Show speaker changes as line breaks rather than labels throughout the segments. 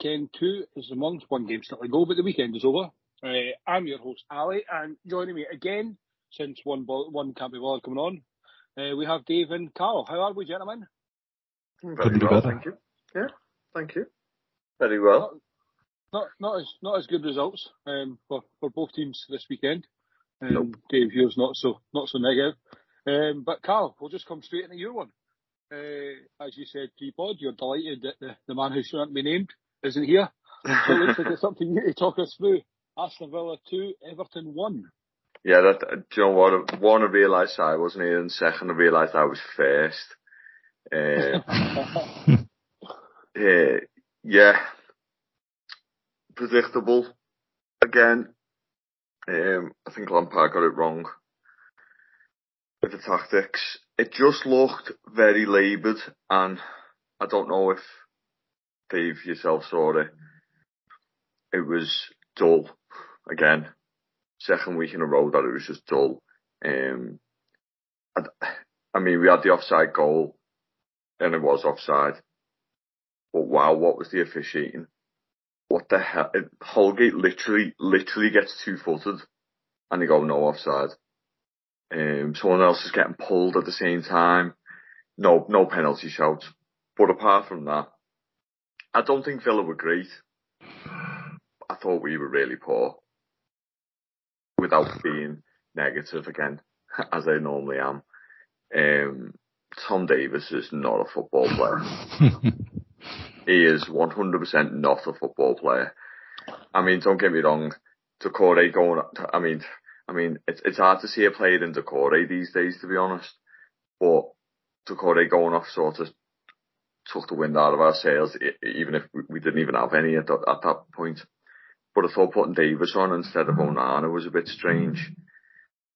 Weekend two is a month, one game still to go, but the weekend is over. Uh, I'm your host Ali, and joining me again, since one bo- one can't be bothered coming on, uh, we have Dave and Carl. How are we, gentlemen?
Very
Couldn't
well,
better.
thank you. Yeah, thank you. Very well.
Not not as not as good results um, for for both teams this weekend. Um,
Nope.
Dave, yours not so not so negative. Um, but Carl, we'll just come straight into your one. Uh, as you said, pre-pod, you're delighted that the, the man who shouldn't be named isn't here. So it looks like it's up to you to talk us through. Aston Villa 2, Everton 1.
yeah, that, uh, do you know what? One, I realised I wasn't here, and second, I realised I was first. Uh, uh, yeah, predictable. Again, um, I think Lampard got it wrong with the tactics. It just looked very laboured, and I don't know if Dave yourself it. It was dull again. Second week in a row that it was just dull. Um, I, I mean, we had the offside goal, and it was offside. But wow, what was the officiating? What the hell? Holgate literally, literally gets two footed, and they go no offside. Um, someone else is getting pulled at the same time. No, no penalty shouts. But apart from that, I don't think Villa were great. I thought we were really poor. Without being negative again, as I normally am. Um, Tom Davies is not a football player. he is 100% not a football player. I mean, don't get me wrong. Doucouré going, I mean, I mean, it's, it's hard to see a player in Doucouré these days, to be honest. But Doucouré going off sort of took the wind out of our sails, even if we- didn't even have any at that, at that point. But I thought putting Davies on instead of Onana was a bit strange.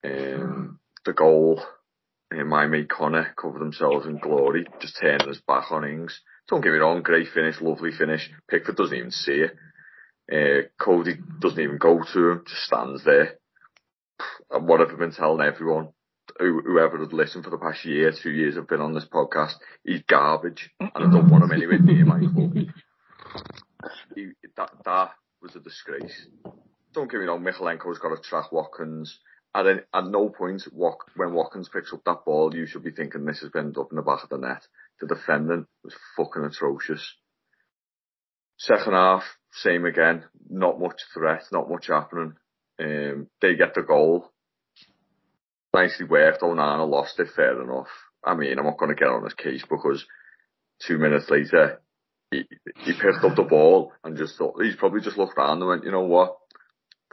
Um, the goal, uh, my mate Connor covered themselves in glory, just turning his back on Ings. Don't get me wrong, great finish, lovely finish. Pickford doesn't even see it. Uh, Coady doesn't even go to him, just stands there. And what I've been telling everyone, who, whoever had listened for the past year, two years I've been on this podcast, he's garbage, and I don't want him anywhere near my club. He, that, that was a disgrace. Don't get me wrong, Mykolenko's got to track Watkins. At, any, at no point when Watkins picks up that ball, you should be thinking this has been up in the back of the net. The defending was fucking atrocious. Second half, same again. Not much threat, not much happening. Um, they get the goal. Nicely worked. Onana lost it, fair enough. I mean, I'm not going to get on his case because two minutes later, he, he picked up the ball and just thought, he's probably just looked around and went, you know what?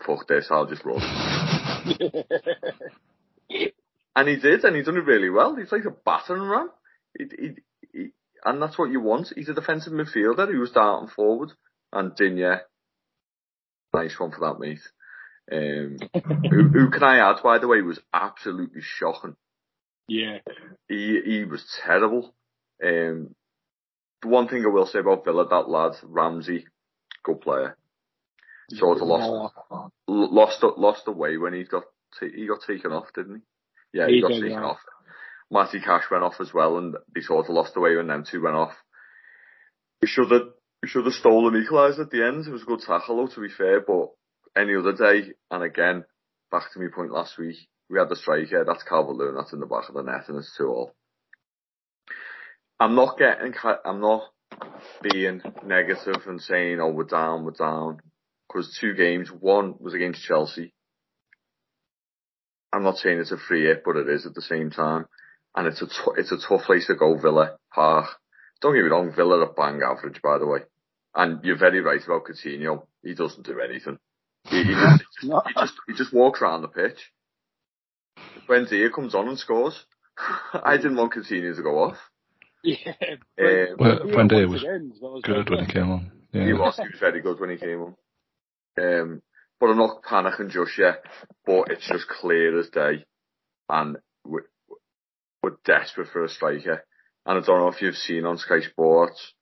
Fuck this, I'll just run. And he did, and he done it really well. He's like a battering ram. He, he, he, and that's what you want. He's a defensive midfielder who was darting forward. And Digne, nice one for that, mate. Um, who, who can I add, by the way, was absolutely shocking.
Yeah.
He, he was terrible. Um, the one thing I will say about Villa, that lad, Ramsey, good player. Sort of lost, lost, lost away when he got, ta- he got taken off, didn't he? Yeah, he,
He
got
did,
taken
yeah.
off. Matty Cash went off as well, and they sort of lost away when them two went off. We should have, we should have stolen equalised at the end. It was a good tackle, though, to be fair. But any other day, and again, back to my point last week, we had the striker, that's Calvert-Lewin, that's in the back of the net and it's two all. I'm not getting, I'm not being negative and saying, oh, we're down, we're down. Because two games, one was against Chelsea. I'm not saying it's a free hit, but it is at the same time. And it's a, t- it's a tough place to go, Villa Park. Don't get me wrong, Villa are bang average, by the way. And you're very right about Coutinho. He doesn't do anything. He, he, just, he, just, he, just, he just walks around the pitch. When Zia comes on and scores, I didn't want Coutinho to go off.
Yeah.
Um,
Well,
yeah,
Buendia was
again, that was
Good
very
when he came on. Yeah.
He was, he was very good when he came on. Um, but I'm not panicking just yet, but it's just clear as day. And we're, we're desperate for a striker. And I don't know if you've seen on Sky Sports,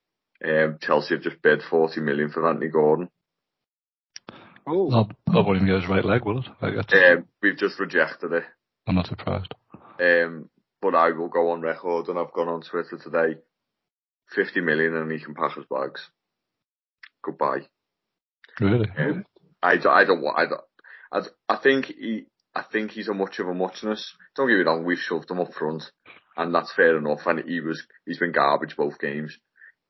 um, Chelsea have just bid 40 million for Anthony Gordon.
Oh,
That, that won't even get his right leg, will it?
Um, we've just rejected it.
I'm not surprised.
Um, but I will go on record and I've gone on Twitter today. 50 million and he can pack his bags. Goodbye.
Really?
Um, I, don't- I don't want, I don't, I, I think he, I think he's a much of a muchness. Don't get me wrong, we've shoved him up front and that's fair enough and he was, he's been garbage both games.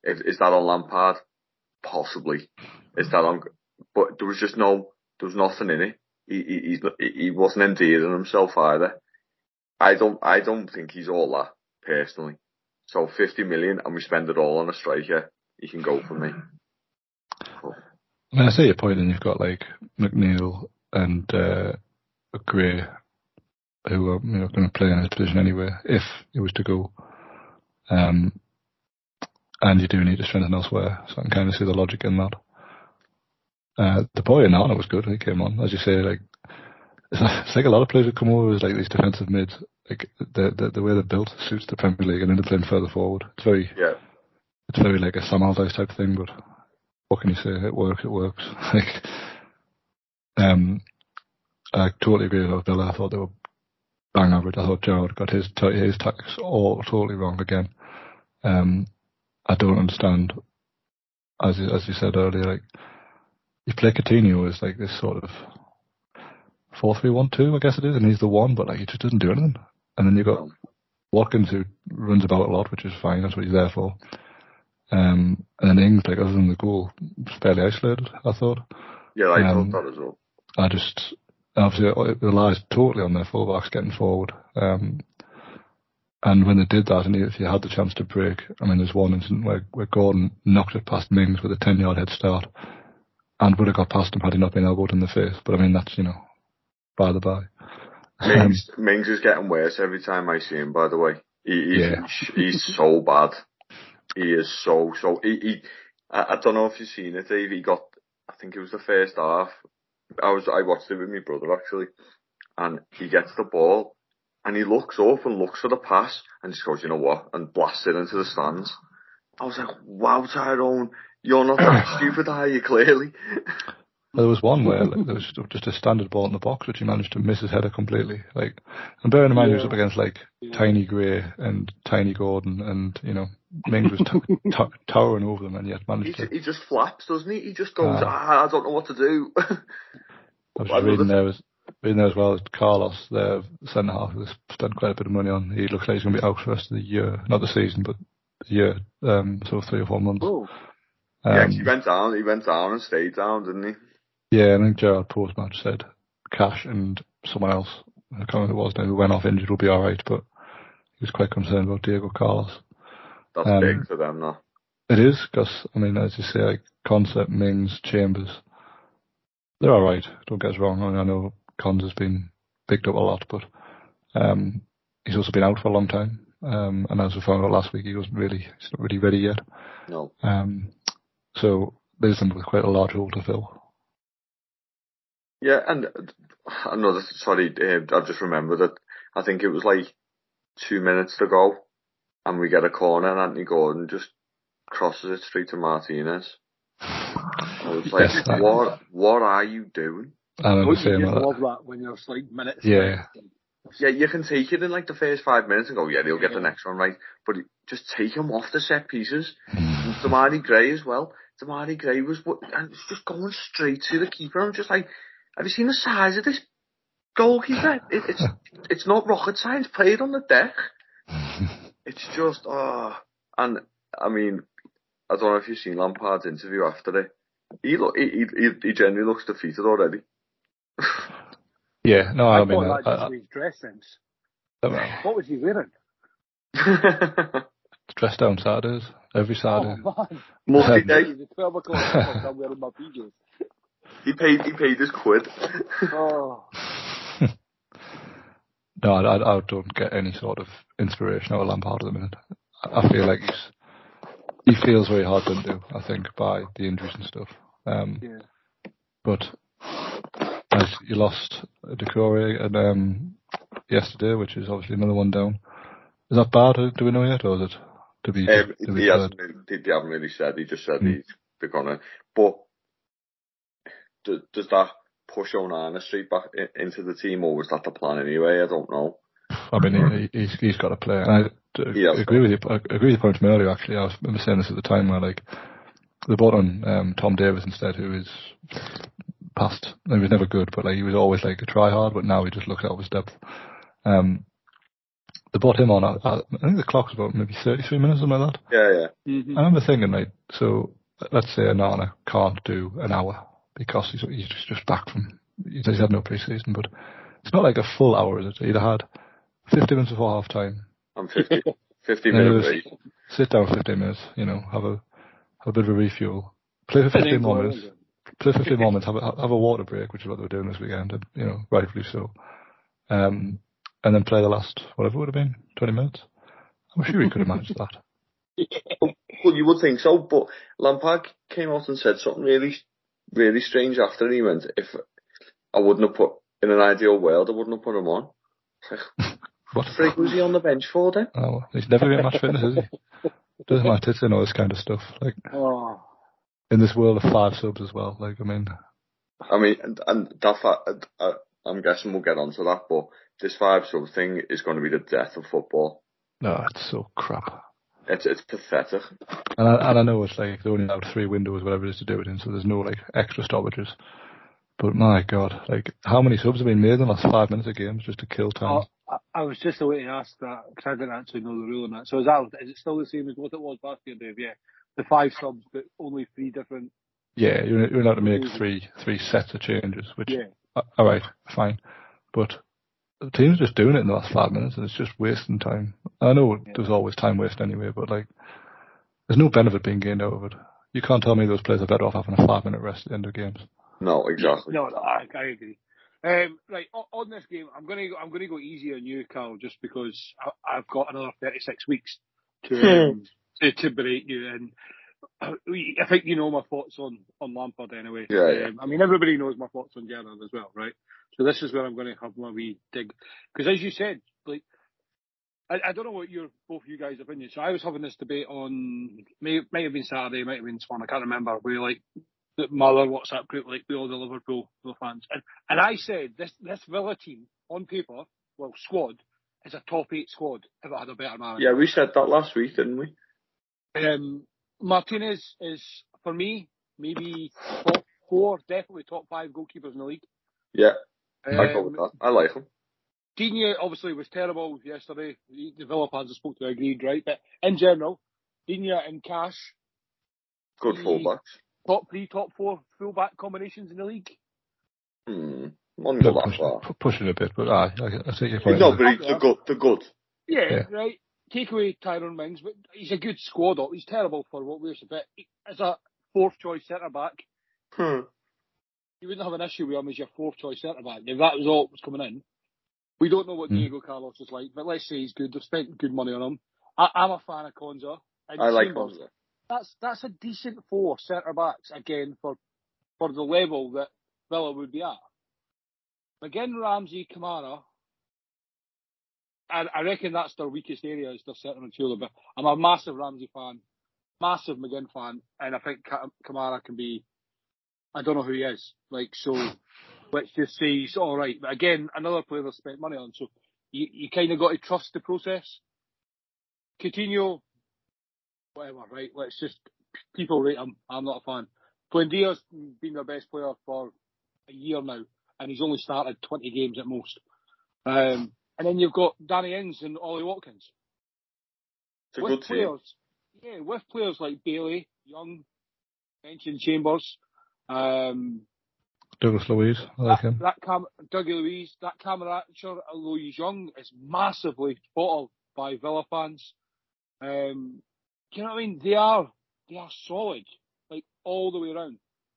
Is, is that on Lampard? Possibly. Is that on, but there was just no, there was nothing in it. He, he, he he wasn't endearing himself either. I don't, I don't think he's all that, personally. So 50 million and we spend it all on a striker, he can go for me.
I mean, I see your point, and you've got like McNeil and uh, who are you know going to play in his position anyway, if it was to go. Um, and you do need to strengthen elsewhere, so I can kind of see the logic in that. Uh, the boy Onana was good when he came on, as you say. Like it's, like a lot of players who come over as like these defensive mids. Like the the, the way they're built suits the Premier League, and then they're playing further forward. It's very
Yeah.
it's very like a Sam Allardyce type thing, but what can you say? It works, it works. like, um, I totally agree with Villa. I thought they were bang average. I thought Gerrard got his his tactics all totally wrong again. Um, I don't understand, as you, as you said earlier, like you play Coutinho as like this sort of four three one two, I guess it is, and he's the one, but like he just doesn't do anything. And then you've got Watkins who runs about a lot, which is fine. That's what he's there for. Um, and then Ings, like other than the goal, fairly isolated. I thought.
Yeah, I
Um,
thought that as well.
I just obviously it relies totally on their fullbacks getting forward. Um, and when they did that, and if you had the chance to break, I mean, there's one incident where, where Gordon knocked it past Mings with a 10 yard head start and would have got past him had he not been elbowed in the face. But I mean, that's, you know, by the by. Um,
Mings, Mings is getting worse every time I see him, by the way. He, he's,
Yeah.
he's so bad. He is so, so, he, he I, I don't know if you've seen it, Dave. He got, I think it was the first half. I was, I watched it with my brother actually. And he gets the ball and he looks up and looks for the pass and just goes, you know what? And blasts it into the stands. I was like, wow, Tyrone, you're not that stupid, are you, clearly?
There was one where like, there was just a standard ball in the box, which he managed to miss his header completely. Like, and bearing in mind he was up against like
Yeah.
Tiny Gray and Tiny Gordon, and you know Mings was t- t- towering over them, and yet
He,
managed to.
he just flaps, doesn't he? He just goes,
Ah.
ah, I don't know what to do.
I was
Well,
reading there was reading there as well as Carlos, their centre half, who spent quite a bit of money on. He looks like he's going to be out for the rest of the year, not the season, but the year, um, so three or four months.
oh,
yeah,
Um,
he went down, he went down and stayed down, didn't he?
Yeah, I think Gerrard post match said Cash and someone else, I can't remember who it was now, who went off injured will be alright, but he was quite concerned about Diego Carlos.
That's
Um,
big for them now.
It is, because, I mean, as you say, like, Konsa, Mings, Chambers, they're alright, don't get us wrong. I, mean, I know Cons has been picked up a lot, but um, he's also been out for a long time. Um, and as we found out last week, he wasn't really, he's not really ready yet.
No.
Um, so there's them with quite a large hole to fill.
Yeah, and uh, another, sorry, uh, I've just remembered that I think it was like two minutes to go and we get a corner and Anthony Gordon just crosses it straight to Martinez. I was like,
Yes, that-
what, what are you doing?
I remember
don't you
saying
just
that.
love that when there's like minutes?
Yeah.
left?
Yeah, you can take it in like the first five minutes and go, yeah, he'll get the next one right. But just take him off the set pieces. Demarai Gray as well. Demarai Gray was, what- and it's just going straight to the keeper. I'm just like, have you seen the size of this goalkeeper. It, it's it's not rocket science. Played on the deck. It's just ah, oh. and I mean, I don't know if you've seen Lampard's interview after it. He look, he he, he genuinely looks defeated already.
yeah, no, I, I mean,
thought
uh,
that his dress sense. What was he wearing?
Dress down Saturdays every Saturday.
Oh man,
Multi day.
the twelve o'clock hours, I'm wearing my PJs.
He paid he paid his quid.
Oh,
No, I, I, I don't get any sort of inspiration out of Lampard at the minute. I, I feel like he's he feels very hard done to. I think by the injuries and stuff. Um,
yeah.
but as you lost Doucouré and um, yesterday, which is obviously another one down. Is that bad? Do we know yet, or is it to be?
Um,
to be
he hasn't. They, they haven't really said. He just said
Mm.
he's they're gonna. But does, does that push Onana straight back into the team, or was that the plan anyway? I don't know.
I mean, he, he's he's got to play. And I
He
agree with you. I agree with your point from earlier. Actually, I was remember saying this at the time where like they brought on um, Tom Davies instead, who is past. He was never good, but like he was always like a try hard. But now he just looks out of his depth. Um, they brought him on. I, I I think the clock's about maybe thirty-three minutes, something like that.
Yeah, yeah.
Mhm.
I remember thinking like, so let's say Onana can't do an hour because he's he's just, just back from he's he's had no pre-season, but it's not like a full hour, is it? He'd have had fifty minutes before half time,
I'm 50, 50
Yeah,
minute
it was-
break.
sit down for fifteen minutes, you know, have a have a bit of a refuel, play for
And
fifteen more minutes, play for fifteen more minutes, have a have a water break, which is what they were doing this weekend, and you know, rightfully so. Um, and then play the last whatever it would have been twenty minutes. I'm sure he could have managed that.
Well, you would think so, but Lampard came out and said something really, really strange after, and he went, "If I wouldn't have put in an ideal world, I wouldn't have put him on." It's
What?
what freak was he on the bench for then?
Oh, well, he's never been match fitness, is he? Doesn't matter to know this kind of stuff. Like
Oh,
in this world of five subs as well. Like I mean,
I mean, and, and that fact, uh, I'm guessing we'll get onto that, but this five sub thing is going to be the death of football.
no, it's so crap.
It's it's pathetic.
And I, and I know it's like they only allowed three windows, whatever it is, to do it in, so there's no like extra stoppages. But my god, like how many subs have been made in the last five minutes of games just to kill time?
I, I was just away to ask that because I didn't actually know the rule on that. So is that is it still the same as what it was last year, Dave? Yeah, the five subs, but only three different.
Yeah, you're, you're allowed to make three three sets of changes, which
Yeah,
uh, all right, fine, but the team's just doing it in the last five minutes, and it's just wasting time. I know
Yeah.
there's always time waste anyway, but like, there's no benefit being gained out of it. You can't tell me those players are better off having a five minute rest at the end of games.
No, exactly.
no, no I, I agree. Um, right on, on this game, I'm gonna go, I'm gonna go easy on you, Carl, just because I, I've got another 36 weeks to um, to, to berate you, and we- I think you know my thoughts on on Lampard anyway.
Yeah, yeah.
Um, I mean, everybody knows my thoughts on Gerrard as well, right? So this is where I'm going to have my wee dig, because as you said, like. I, I don't know what your both you guys' opinion. So I was having this debate on may might have been Saturday, might have been Swan, I can't remember. We like the Mother WhatsApp group, like we all the Liverpool, Liverpool fans, and and I said this this Villa team on paper, well squad, is a top eight squad if it had a better manager.
Yeah, we said that last week, didn't we?
Um, Martinez is for me maybe top four, definitely top five goalkeepers in the league.
Yeah, I go
Um,
with that. I like him.
Digne obviously was terrible yesterday. The the Villa fans I spoke to agreed, right? But in general, Digne and Cash,
Good
he-
fullbacks.
top three, top four fullback combinations in the league.
Hmm. Wouldn't that
pushing, pushing a bit, but aye, I, I take your point.
No, but he, the good, the good.
Yeah,
Yeah.
right. Take away Tyrone Mings, but he's a good squad. op. He's terrible for what we're but he- as a fourth choice centre back,
Hmm.
you wouldn't have an issue with him as your fourth choice centre back if that was all that was coming in. We don't know what
Hmm.
Diego Carlos is like, but let's say he's good. They've spent good money on him. I, I'm a fan of Konsa. and
I like
Chambers.
Konsa.
That's that's a decent four centre backs again for for the level that Villa would be at. Again, Ramsey, Kamara. I, I reckon that's their weakest area is their centre midfielder. But I'm a massive Ramsey fan, massive McGinn fan, and I think Ka- Kamara can be. I don't know who he is. Like so, let's just say he's all right. But again, another player they spent money on. So you you kind of got to trust the process. Coutinho, whatever, right? Let's just people rate him. I'm not a fan. Buendia's been their best player for a year now, and he's only started 20 games at most. Um, and then you've got Danny Ings and Ollie Watkins.
It's a
with
good team.
players, yeah, with players like Bailey, Young, mentioned Chambers, um,
Douglas Luiz, I like
that,
him.
that Cam, Dougie Luiz, that camaraderie, although he's young, is massively thought of by Villa fans. Um, do you know what I mean? They are, they are solid, like all the way around.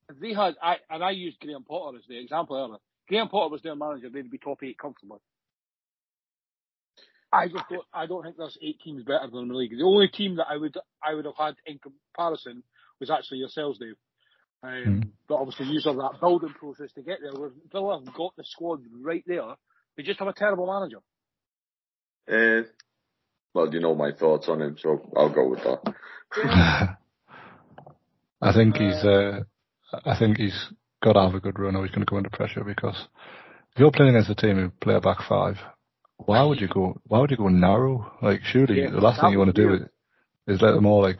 If they had, I, and I used Graham Potter as the example earlier. Graham Potter was their manager, they'd be top eight comfortably. I just don't, I don't think there's eight teams better than the league. The only team that I would, I would have had in comparison was actually yourselves, Dave. Um,
Mm.
But obviously, use of that building process to get there. Where Villa have got the squad right there. They just have a terrible manager.
Uh, well, you know my thoughts on him, so I'll go with that.
I think he's. Uh, I think he's got to have a good run, or he's going to go under pressure because if you're playing against a team who play a back five, why would you go? Why would you go narrow? Like, surely
Yeah,
the last thing you want to do is, is let them all like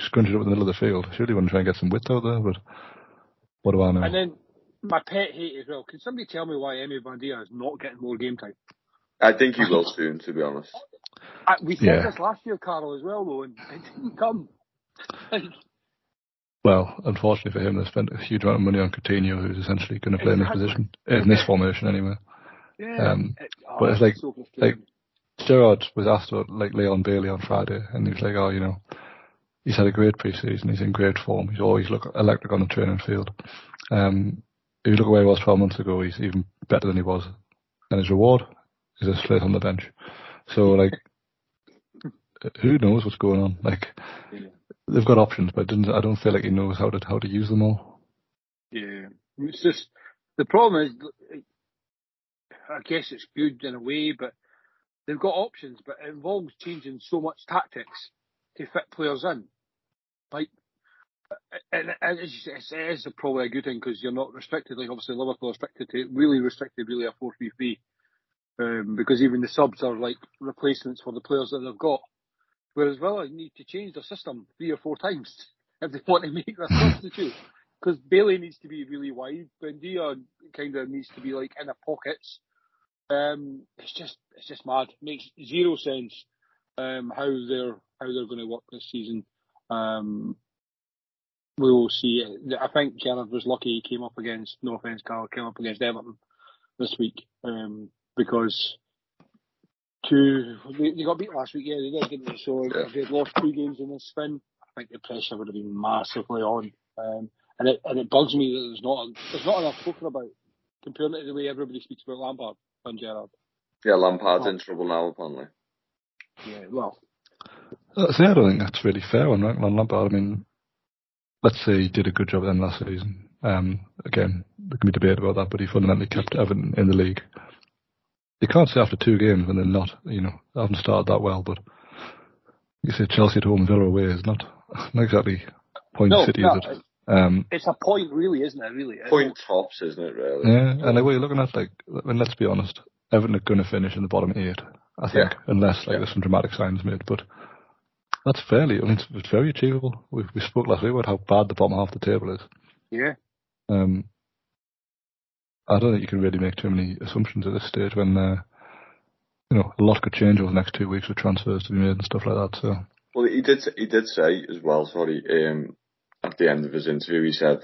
scrunch it up in the middle of the field. Surely you want to try and get some width out there, but what do I know?
And then my pet hate as well. Can somebody tell me why Emi Buendia is not getting more game time?
I think he will soon, to be honest.
I, we said
Yeah.
this last year, Carl, as well, though, and it didn't come.
Well, unfortunately for him, they spent a huge amount of money on Coutinho, who's essentially going to play in this position, in this formation anyway.
Yeah.
Um,
oh,
but it's like-
so frustrating.
Gerrard was asked about like Leon Bailey on Friday, and he was like, "Oh, you know, he's had a great pre-season. He's in great form. He's always look electric on the training field. Um, if you look at where he was 12 months ago, he's even better than he was. And his reward is a slate on the bench. So like, who knows what's going on? Like,
Yeah.
they've got options, but I don't feel like he knows how to how to use them all.
Yeah, it's just the problem is, like, I guess it's good in a way, but they've got options, but it involves changing so much tactics to fit players in. Like, and, it's, it's, probably a good thing because you're not restricted. Like obviously Liverpool restricted to really restricted, really a four three three, um, because even the subs are like replacements for the players that they've got. Whereas Villa need to change their system three or four times if they want to make their substitute. Because Bailey needs to be really wide, Buendia kind of needs to be like in the pockets. Um, it's just it's just mad. makes zero sense um, how they're how they're going to work this season. Um, we will see. I think Gerrard was lucky he came up against. No offense, Carl, came up against Everton this week um, because two they, they got beat last week. Yeah, they did, didn't they? So
Yeah.
if they'd lost two games in this spin, I think the pressure would have been massively on. Um, and it and it bugs me that there's not there's not enough spoken about compared to the way everybody speaks about Lampard and Gerrard.
Yeah, Lampard's in trouble now, apparently.
Yeah, well,
See, I don't think that's really fair on, on Lampard. I mean, let's say he did a good job then last season. Um, again, there can be debate about that, but he fundamentally kept Everton in the league. You can't say after two games when they're not, you know, they haven't started that well, but you say Chelsea at home, Villa away is not, not exactly point
no,
city,
no,
is it? Um,
it's a point, really, isn't it? Really,
Point tops, isn't it, really?
yeah, and like, what you're looking at, like, I mean, let's be honest, Everton are going to finish in the bottom eight, I think, unless like
Yeah.
there's some dramatic signs made. But that's fairly, I mean, it's, it's very achievable. We, we spoke last week about how bad the bottom half of the table is.
Yeah,
Um, I don't think you can really make too many assumptions at this stage when, uh, you know, a lot could change over the next two weeks with transfers to be made and stuff like that. So
Well, he did. He did say as well. Sorry. Um, at the end of his interview, he said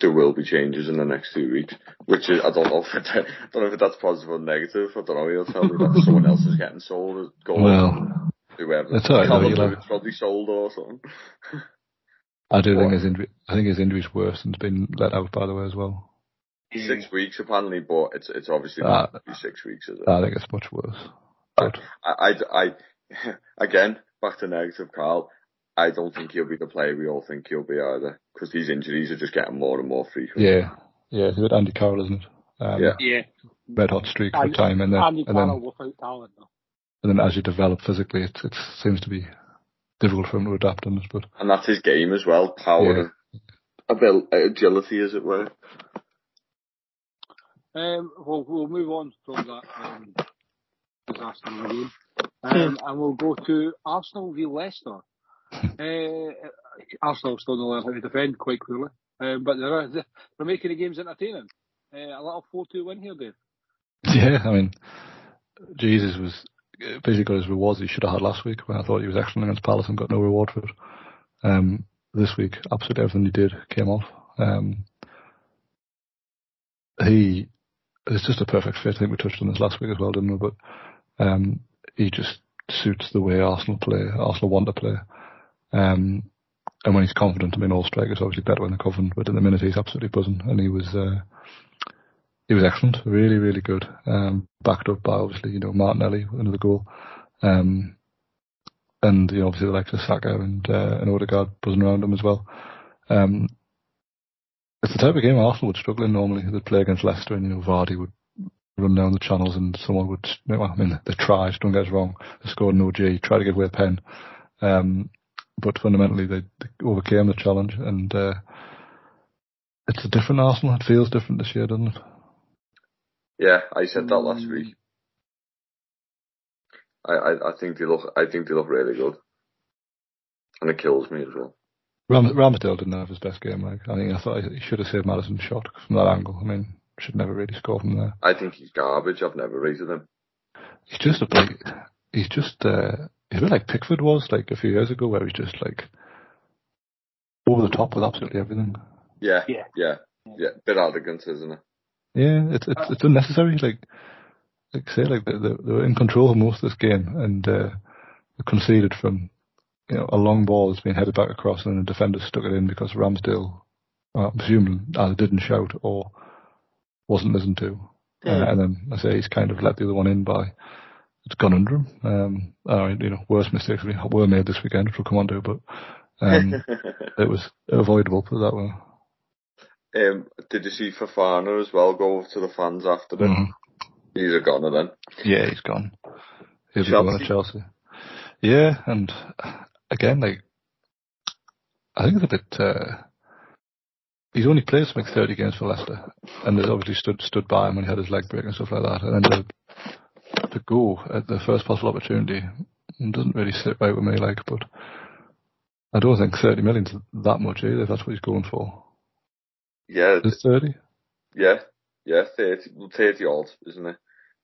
there will be changes in the next two weeks. Which is, I don't know if it, I don't know if that's positive or negative. I don't know. He'll tell me that someone else is getting sold. As goal,
well,
whoever.
it's all right, though,
Callum
you'll have-
probably sold or something.
I do think his injury, I think his injury's worse and has been let out by the way as well. Hmm.
Six weeks apparently, but it's it's obviously
ah.
not be six weeks, is it?
I think it's much worse. But
I, I, I, again, back to negative, Carl. I don't think he'll be the player we all think he'll be either, because these injuries are just getting more and more frequent.
yeah, yeah, it's a bit Andy Carroll, isn't it? Um,
Yeah.
yeah.
red hot streak for
And-
time, and then
Andy
and
Carroll
then
without talent, though.
and then as you develop physically, it it seems to be difficult for him to adapt in it. But
And that's his game as well, power
Yeah.
and abil- agility, as it were.
Um, well, we'll move on from that um, disaster of game, um, and we'll go to Arsenal v Leicester. uh, Arsenal still don't learn how to defend quite clearly, um, but they're they're making the games entertaining. Uh, a little 4-2 win here, Dave.
Yeah, I mean, Jesus was basically got his rewards he should have had last week when I thought he was excellent against Palace and got no reward for it. Um, this week, absolutely everything he did came off. Um, he is just a perfect fit. I think we touched on this last week as well, didn't we? But um, he just suits the way Arsenal play. Arsenal want to play. Um, and when he's confident, I mean, all strikers obviously better when they're confident, but in the minute he's absolutely buzzing, and he was uh, he was excellent, really, really good. Um, backed up by obviously you know Martinelli another goal, um, and you know obviously the likes of Saka and uh, and Odegaard buzzing around him as well. Um, it's the type of game Arsenal would struggle in normally. They'd play against Leicester, and you know Vardy would run down the channels, and someone would. Well, I mean, they tried. Don't get us wrong. They scored an OG, Tried to give away a pen. Um, but fundamentally they, they overcame the challenge, and uh, it's a different Arsenal. It feels different this year, doesn't it?
Yeah, I said that last week. I, I, I think they look I think they look really good, and it kills me as well.
Ram, Ramsdale didn't have his best game. Like I think I thought he should have saved Maddison's shot from that angle. I mean, should never really score from there.
I think he's garbage. I've never rated him.
He's just a like he's just uh, he's a bit like Pickford was like a few years ago, where he's just like over the top with absolutely everything.
Yeah, yeah, yeah, yeah. Bit arrogant, isn't it?
Yeah, it's it's, it's unnecessary. Like like say, like they, they, they were in control of most of this game, and uh, they conceded from you know a long ball that's been headed back across, and the defender stuck it in because Ramsdale, well, I'm presuming either didn't shout or wasn't listened to. Yeah. Uh, and then I say he's kind of let the other one in by it's gone under him. Um, uh, you know, worse mistakes we were made this weekend, which we'll come on to, but um, it was avoidable, put that way.
Um, did you see Fofana as well go over to the fans after it? Mm-hmm. He's a goner then.
Yeah, he's gone. He'll be going to Chelsea. Yeah, and again, like, I think it's a bit, uh, he's only played something 30 games for Leicester, and they obviously stood stood by him when he had his leg break and stuff like that. And then to, go at the first possible opportunity doesn't really sit right with me, like, but I don't think 30 million's that much either, if that's what he's going for.
Yeah.
Is 30?
Yeah, yeah, 30, 30 odd, isn't it?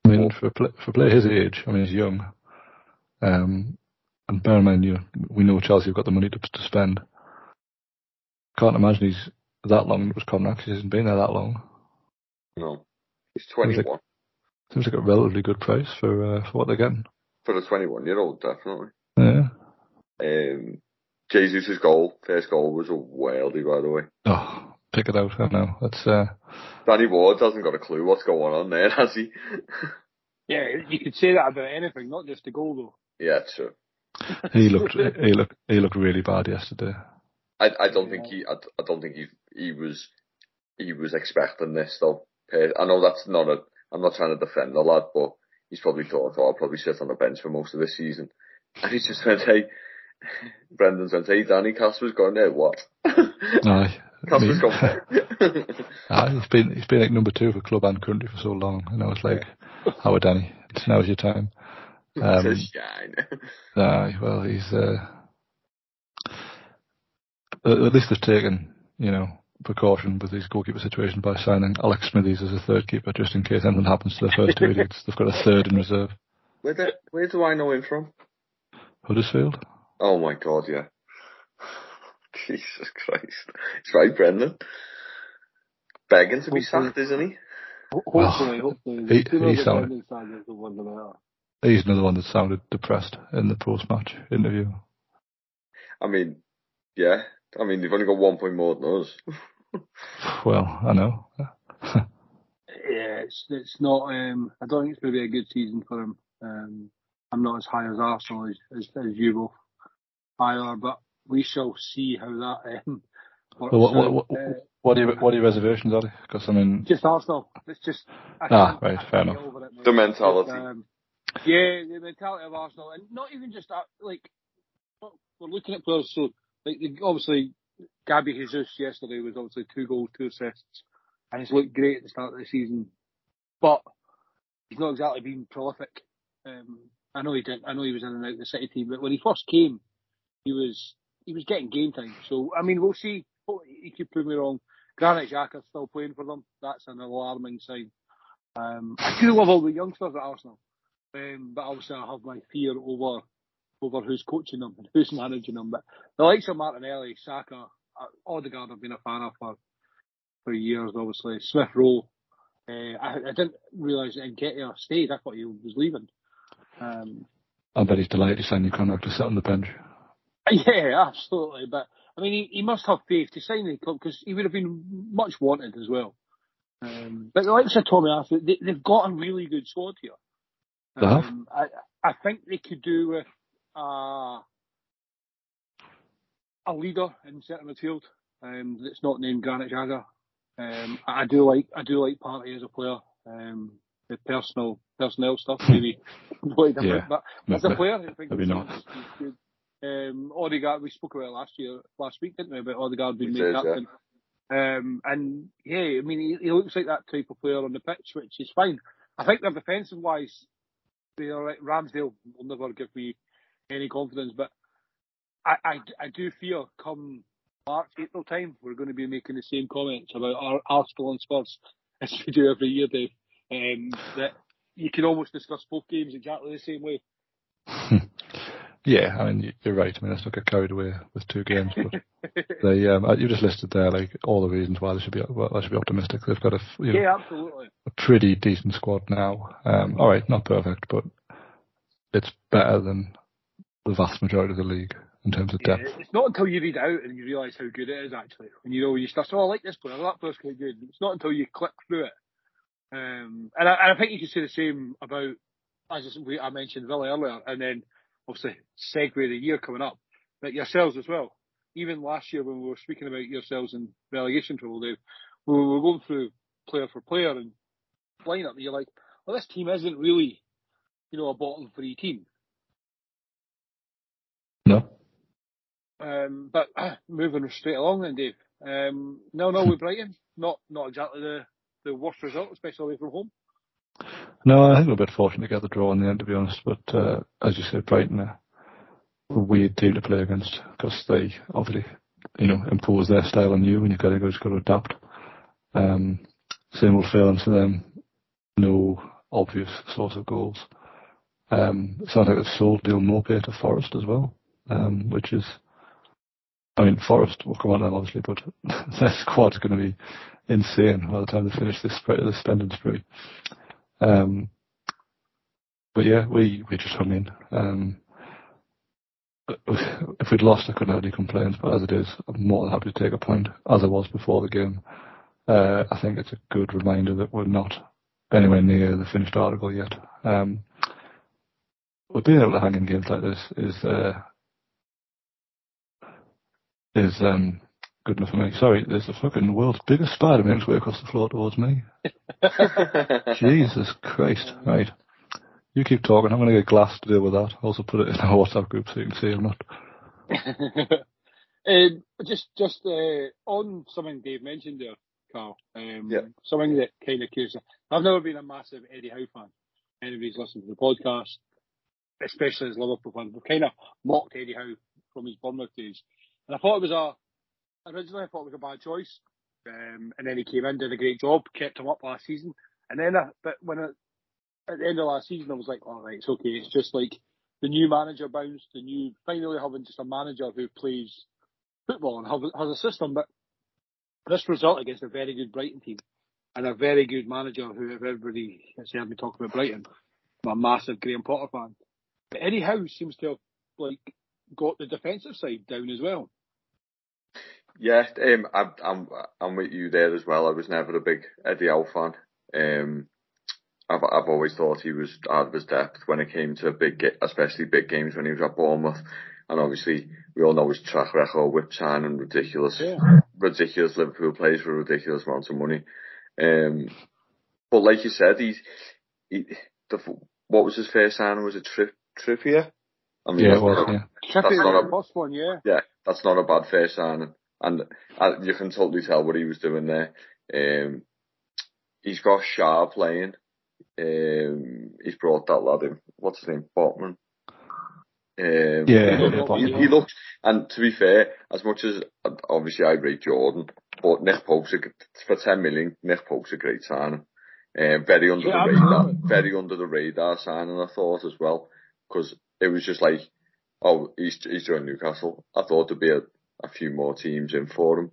I mean, for a, play, for a player his age, I mean, he's young. Um, and bear in mind, you know, we know Chelsea have got the money to, to spend. Can't imagine he's that long into his contract. He hasn't been there that long.
No, he's 21.
Seems like, a relatively good price for uh, for what they're getting.
For a 21 year old, definitely.
Yeah.
Um, Jesus' goal, first goal was a worldie, by the way.
Oh, pick it out. I know. That's uh.
Danny Ward hasn't got a clue what's going on there, has he?
yeah, you could say that about anything, not just the goal though.
Yeah, true.
he looked he looked he looked really bad yesterday.
I I don't think he I, I don't think he he was he was expecting this though. I know that's not a I'm not trying to defend the lad, but he's probably thought, oh, I'll probably sit on the bench for most of this season. And he just went, hey, Brendan's went, hey, Danny Kasper's gone there, what?
Aye.
Kasper's gone.
Aye, he's been, he's been like number two for club and country for so long. You know, it's like, how are Danny? It's now's your time.
Um, it's a shine.
aye, well, he's, uh, at least they've taken, you know, precaution with his goalkeeper situation by signing Alex Smithies as a third keeper just in case anything happens to the first two idiots. They've got a third in reserve.
Where, do, where do I know him from?
Huddersfield.
Oh my god, yeah. Jesus Christ. It's right, Brendan. Begging to be sacked, isn't he?
Hopefully, hopefully.
He, he sounded, he's another one that sounded depressed in the post-match interview.
I mean, yeah. I mean, they've only got one point more than us.
well, I know.
yeah, it's it's not. Um, I don't think it's going to be a good season for him. Um, I'm not as high as Arsenal as, as, as you both either, but we shall see how that. Um,
well, what, what, what, uh, what, are your, what are your reservations, Ali? Because I mean,
just Arsenal. It's just
ah, right, fair enough.
It, the mentality.
Um, yeah, the mentality of Arsenal, and not even just that. Like we're looking at players, so like obviously Gabby Jesus yesterday was obviously two goals, two assists, and he's looked great at the start of the season, but he's not exactly been prolific. Um, I know he didn't. I know he was in and out of the City team, but when he first came, he was he was getting game time. So I mean, we'll see. He could prove me wrong Granit Xhaka's still playing for them. That's an alarming sign. Um, I do love all the youngsters at Arsenal, um, but obviously I have my fear over over who's coaching them and who's managing them. But the likes of Martinelli, Saka, uh, Odegaard, I've been a fan of for for years. Obviously, Smith Rowe. Uh, I, I, didn't realise that Nketiah stayed. I thought he was leaving. Um,
I bet he's delighted to sign your contract to sit on the bench.
Yeah, absolutely. But I mean, he, he must have faith to sign the club because he would have been much wanted as well. Um, but like I said, Tommy Arthur, they, have got a really good squad here. Um, I, I think they could do with uh, a leader in centre midfield um, that's not named Granit Xhaka. Um, I do like I do like Partey as a player. Um, the personal personnel stuff maybe completely different, yeah, but as a player, I think
maybe not.
Good. Um, Odegaard, we spoke about it last year, last week, didn't we? About Odegaard being made captain. Yeah. Um, and yeah, I mean, he, he, looks like that type of player on the pitch, which is fine. I think they're defensive wise, they are like Ramsdale will never give me any confidence, but I, I, I do fear come March, April time, we're going to be making the same comments about our Arsenal and Spurs as we do every year, Dave. Um, that you can almost discuss both games exactly the same way.
yeah, I mean you're right. I mean let's not get carried away with two games, but they um, you just listed there like all the reasons why they should be well, they should be optimistic. They've got a you know,
yeah, absolutely
a pretty decent squad now. Um, all right, not perfect, but it's better than the vast majority of the league in terms of depth.
Yeah, it's not until you read out and you realise how good it is actually. When you know you start, oh, I like this player, that player's quite good. It's not until you click through it. Um, and, I, and I think you can say the same about, as I mentioned Villa earlier, and then obviously segue the year coming up, but yourselves as well. Even last year when we were speaking about yourselves in relegation trouble, Dave, we were going through player for player and lineup, and you're like, well, this team isn't really, you know, a bottom three team.
No.
Um, but uh, moving straight along then, Dave. Um, no, no, with Brighton, not not exactly the, the worst result, especially away from home.
No, I think we're a bit fortunate to get the draw in the end, to be honest. But uh, as you said, Brighton, a weird team to play against because they obviously, you know, impose their style on you, and you've got to go, just got to adapt. Um, same old feelings for them. No obvious source of goals. Um, sounds like they've sold Neal Maupay to Forest as well, um, which is I mean, Forest will come on them obviously, but their squad's going to be insane by the time they finish this spree, this spending spree. Um, but yeah, we we just hung in. Um, if we'd lost, I couldn't have any complaints. But as it is, I'm more than happy to take a point, as I was before the game. Uh, I think it's a good reminder that we're not anywhere near the finished article yet. Um, but being able to hang in games like this is uh, is um, good enough for me. Sorry, there's the fucking world's biggest spider making its way across the floor towards me. Jesus Christ. Right. You keep talking. I'm going to get glass to deal with that. Also put it in our WhatsApp group so you can see I'm not.
um, just just uh, on something Dave mentioned there, Carl. Um,
yeah.
Something that kind of curious. I've never been a massive Eddie Howe fan. Anybody's listened to the podcast, especially as Liverpool fans, we've kind of mocked Eddie Howe from his Bournemouth days. And I thought it was a originally I thought it was a bad choice. Um, and then he came in, did a great job, kept him up last season. And then, uh, but when it, at the end of last season, I was like, all right, it's okay. It's just like the new manager bounced, the new finally having just a manager who plays football and has a system. But this result against a very good Brighton team and a very good manager who, if everybody has heard me talk about Brighton, I'm a massive Graham Potter fan. But Eddie Howe seems to have like got the defensive side down as well.
Yeah, um, I'm, I'm, I'm with you there as well. I was never a big Eddie Howe fan. Um, I've, I've always thought he was out of his depth when it came to big, especially big games when he was at Bournemouth. And obviously, we all know his track record with signing ridiculous, yeah. ridiculous Liverpool players for ridiculous amounts of money. Um, but like you said, he's, he, the, what was his first signing? Was it Tri- Trippier?
I mean, yeah, it was, yeah.
Trippier, that's not a, one, yeah.
Yeah, that's not a bad first signing and uh, you can totally tell what he was doing there. Um, he's got Schär playing. Um, he's brought that lad in. What's his name? Botman.
Um, yeah,
he, looked, he, he looked, and to be fair, as much as obviously I rate Jordan, but Nick Pope's a, for 10 million, Nick Pope's a great signing. Uh, very under
Yeah,
the radar,
absolutely.
very under the radar signing, I thought as well, because it was just like, oh, he's he's joined Newcastle. I thought there'd be a, a few more teams in for him,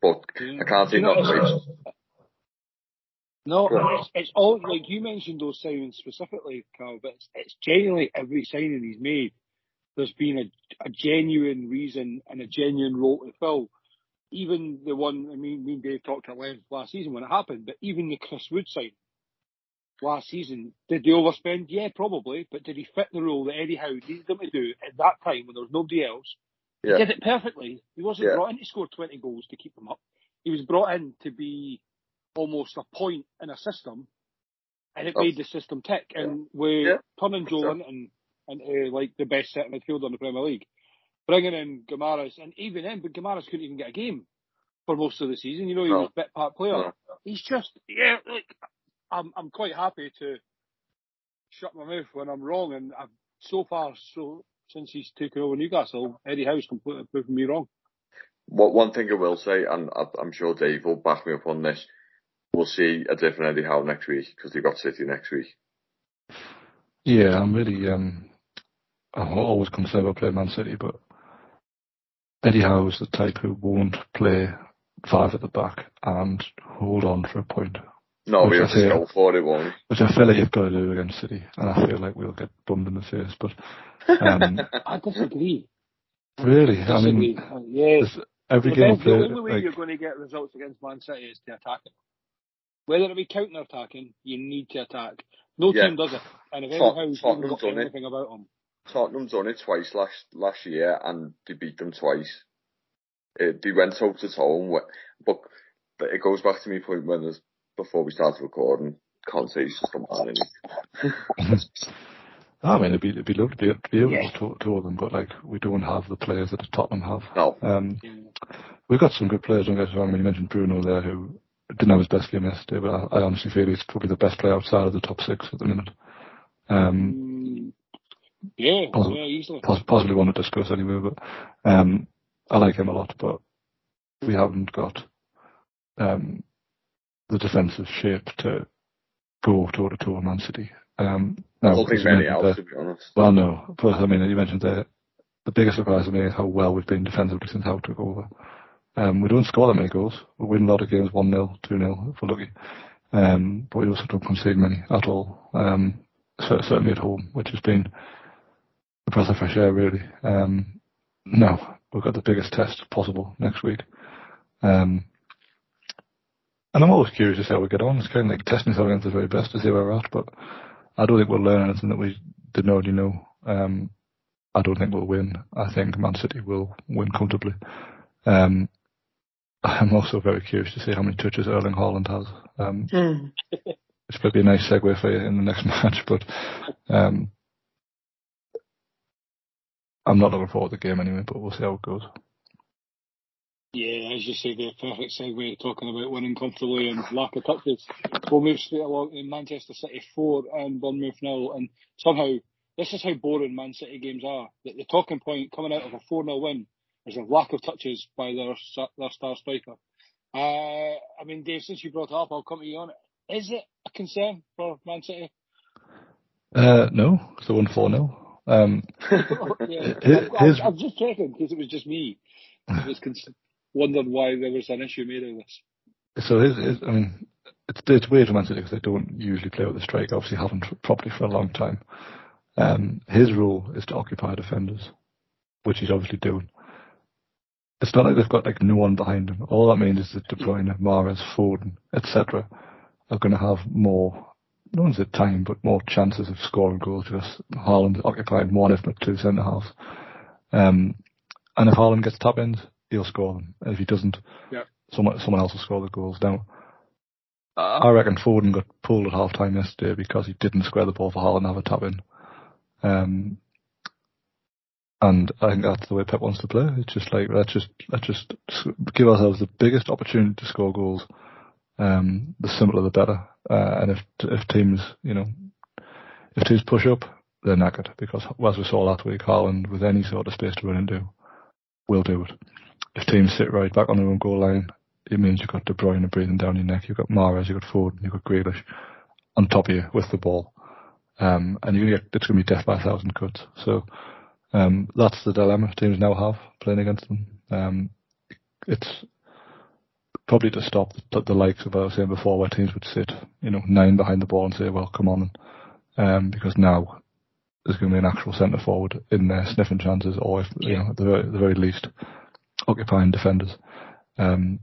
but I can't
mm.
see
know,
nothing.
No, it's, it's all like you mentioned those signings specifically, Carl. But it's, it's genuinely every signing he's made. There's been a, a genuine reason and a genuine role to fill. Even the one, I mean, me and Dave talked at length last season when it happened, but even the Chris Wood sign last season, did they overspend? Yeah, probably, but did he fit the role that Eddie Howe needed him to do at that time when there was nobody else? He did it perfectly. He wasn't
Yeah.
brought in to score 20 goals to keep them up. He was brought in to be almost a point in a system, and it
Oh.
made the system tick. And we're
Yeah.
turning Joe
Sure.
Linton into uh, like the best set midfielder in the Premier League, bringing in Guimarães, and even then, but Guimarães couldn't even get a game for most of the season. You know, he
No.
was a bit part player.
No.
He's just yeah, like I'm I'm quite happy to shut my mouth when I'm wrong, and I've so far so since he's taken over Newcastle, Eddie Howe's completely proven me wrong.
What one thing I will say, and I- I'm sure Dave will back me up on this, we'll see a different Eddie Howe next week because they've got City next week.
Yeah, I'm really um, I'm always concerned about playing Man City, but Eddie Howe is the type who won't play five at the back and hold on for a point,
No, we
I
have to
feel-
go for it, won't
which I feel like you've got to do against City, and I feel like we'll get bummed in the face. But um,
I disagree.
really, I
disagree.
mean,
Uh, yeah,
there's- every
the,
game
the only way
like,
you're going to get results against Man City is to attack it. Whether it be counter attacking, you need to attack. No
Yeah.
team does it, and if Eddie
Tot-
Howe's even
Tottenham's
got
done it.
anything about him,
Tottenham done it twice last last year and they beat them twice. Uh, they went toe to toe, and but but it goes back to my point when there's, before we started recording. can't say Conte's just a man, innit?
I mean, it'd be it'd be lovely to be, to be able
Yeah.
to talk to all of them, but like we don't have the players that Tottenham have.
No,
Um,
yeah.
we've got some good players. Don't get us wrong. I mean, you mentioned Bruno there, who didn't have his best game yesterday, but I, I honestly feel he's probably the best player outside of the top six at the minute. Um,
yeah,
Possible.
yeah, easily.
poss- possibly one to discuss anyway, but um, I like him a lot. But we haven't got um, the defensive shape to go toe to toe with Man City. Um,
I
now,
don't think
as you
else,
there-
to be honest.
Well, no. But I mean, you mentioned the the biggest surprise to me is how well we've been defensively since Howe took over. Um, we don't score that many goals. We win a lot of games 1 0, 2 0 if we're lucky. Um, but we also don't concede many at all. Um, cer- certainly at home, which has been a breath of fresh air, really. Um, no, we've got the biggest test possible next week. Um, and I'm always curious to see how we get on. It's kind of like testing yourself against the very best to see where we're at, but I don't think we'll learn anything that we didn't already know. Um, I don't think we'll win. I think Man City will win comfortably. Um, I'm also very curious to see how many touches Erling Haaland has. Um, it's going to be a nice segue for you in the next match, but um, I'm not looking forward to the game anyway, but we'll see how it goes.
Yeah, as you say, the perfect segue talking about winning comfortably and lack of touches. We'll move straight along in Manchester City 4 and Bournemouth nil. And somehow, this is how boring Man City games are. The, the talking point coming out of a 4 0 win is a lack of touches by their, their star striker. Uh, I mean, Dave, since you brought it up, I'll come to you on it. Is it a concern for Man City?
Uh, no, it's the one 4 0. Um,
yeah, I'm, I'm, I'm just checking because it was just me. I was con- wondering why there was an issue made of this.
So his, I mean, it's it's weird for Man City because they don't usually play with the strike. Obviously, haven't properly for a long time. Um, his role is to occupy defenders, which he's obviously doing. It's not like they've got like no one behind him. All that means is that De Bruyne, Mahrez, Foden, etc., are going to have more, no one's at time, but more chances of scoring goals because Haaland occupying one, if not two centre halves. Um, and if Haaland gets tap ins, he'll score them. And if he doesn't,
Yeah.
someone someone else will score the goals. Now, I reckon Foden got pulled at half time yesterday because he didn't square the ball for Haaland to have a tap in. Um, and I think that's the way Pep wants to play. It's just like let's just let's just give ourselves the biggest opportunity to score goals. Um, the simpler the better. Uh, and if if teams, you know, if teams push up, they're knackered because as we saw last week, Haaland with any sort of space to run into, will do it. If teams sit right back on their own goal line, it means you've got De Bruyne breathing down your neck, you've got Mahrez, you've got Foden, you've got Grealish on top of you with the ball. Um, and you're gonna get, it's going to be death by a thousand cuts. So, um, that's the dilemma teams now have playing against them. Um, it's probably to stop the, the likes of I was saying before, where teams would sit, you know, nine behind the ball and say, "Well, come on," um, because now there's going to be an actual centre forward in there sniffing chances, or if you know, at the very, the very least, occupying defenders. Um,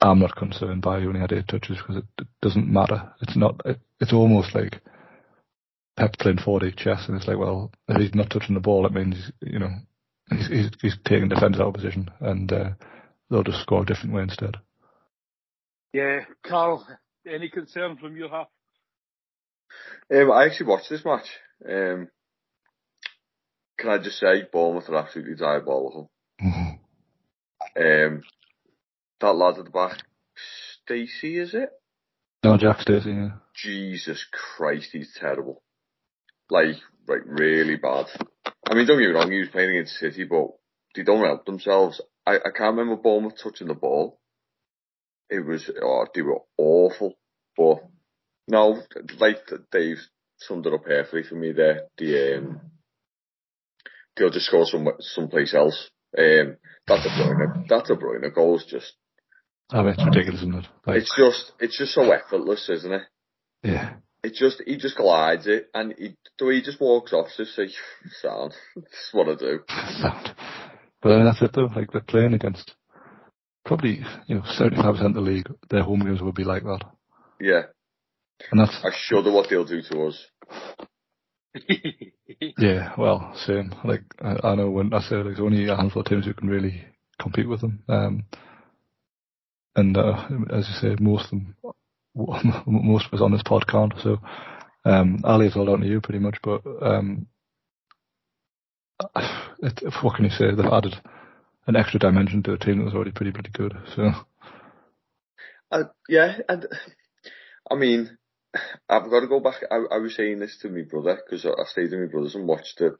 I'm not concerned by only had eight touches because it, it, doesn't matter. It's not. It, it's almost like Pep playing 4D chess, and it's like, well, if he's not touching the ball, it means you know he's he's, he's taking defenders out of position, and uh, they'll just score a different way instead.
Yeah, Carl, any concern from your half?
Um, I actually watched this match. Um, can I just say, Bournemouth are absolutely diabolical. Um, that lad at the back, Stacey, is it?
No, Jack Stacey. Yeah.
Jesus Christ, he's terrible. Like, like really bad. I mean, don't get me wrong, he was playing against City, but they don't help themselves. I, I can't remember Bournemouth touching the ball. It was, oh, they were awful. But no, like Dave summed it up perfectly for me there. The um, they'll just score some someplace else. Um, that's a brilliant. That's a brilliant goal. It's just.
I mean, it's ridiculous, isn't it?
Like, it's just, it's just so effortless, isn't it?
Yeah.
It just, he just glides it, and he, the way he just walks off, just say, sound. That's what I do.
Sound. But I mean, that's it though. Like they're playing against probably, you know, 75% of the league, their home games will be like that.
Yeah.
And that's.
I shudder what they'll do to us.
yeah, well, same. Like I, I know when I say like, there's only a handful of teams who can really compete with them. Um, and uh, as you say, most of them, most of us on this pod can't. So, um, Ali, it's all down to you pretty much. But um, it, what can you say? They've added an extra dimension to a team that was already pretty pretty good. So,
uh, yeah, and I mean, I've got to go back. I, I was saying this to my brother because I stayed with my brothers and watched it,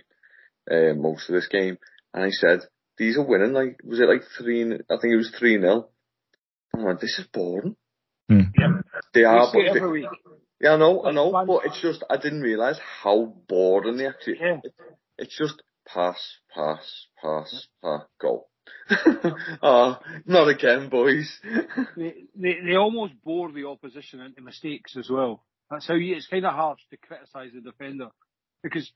uh, most of this game, and I said, "These are winning. Like, was it like three? I think it was three 0 I'm like, this is boring.
Mm.
Yeah, they are.
But they,
yeah, I know, I know, but it's just I didn't realise how boring they actually.
Yeah.
It, it's just pass, pass, pass, pass, goal. oh, not again, boys.
they, they they almost bore the opposition into mistakes as well. That's how you, it's kind of hard to criticise the defender because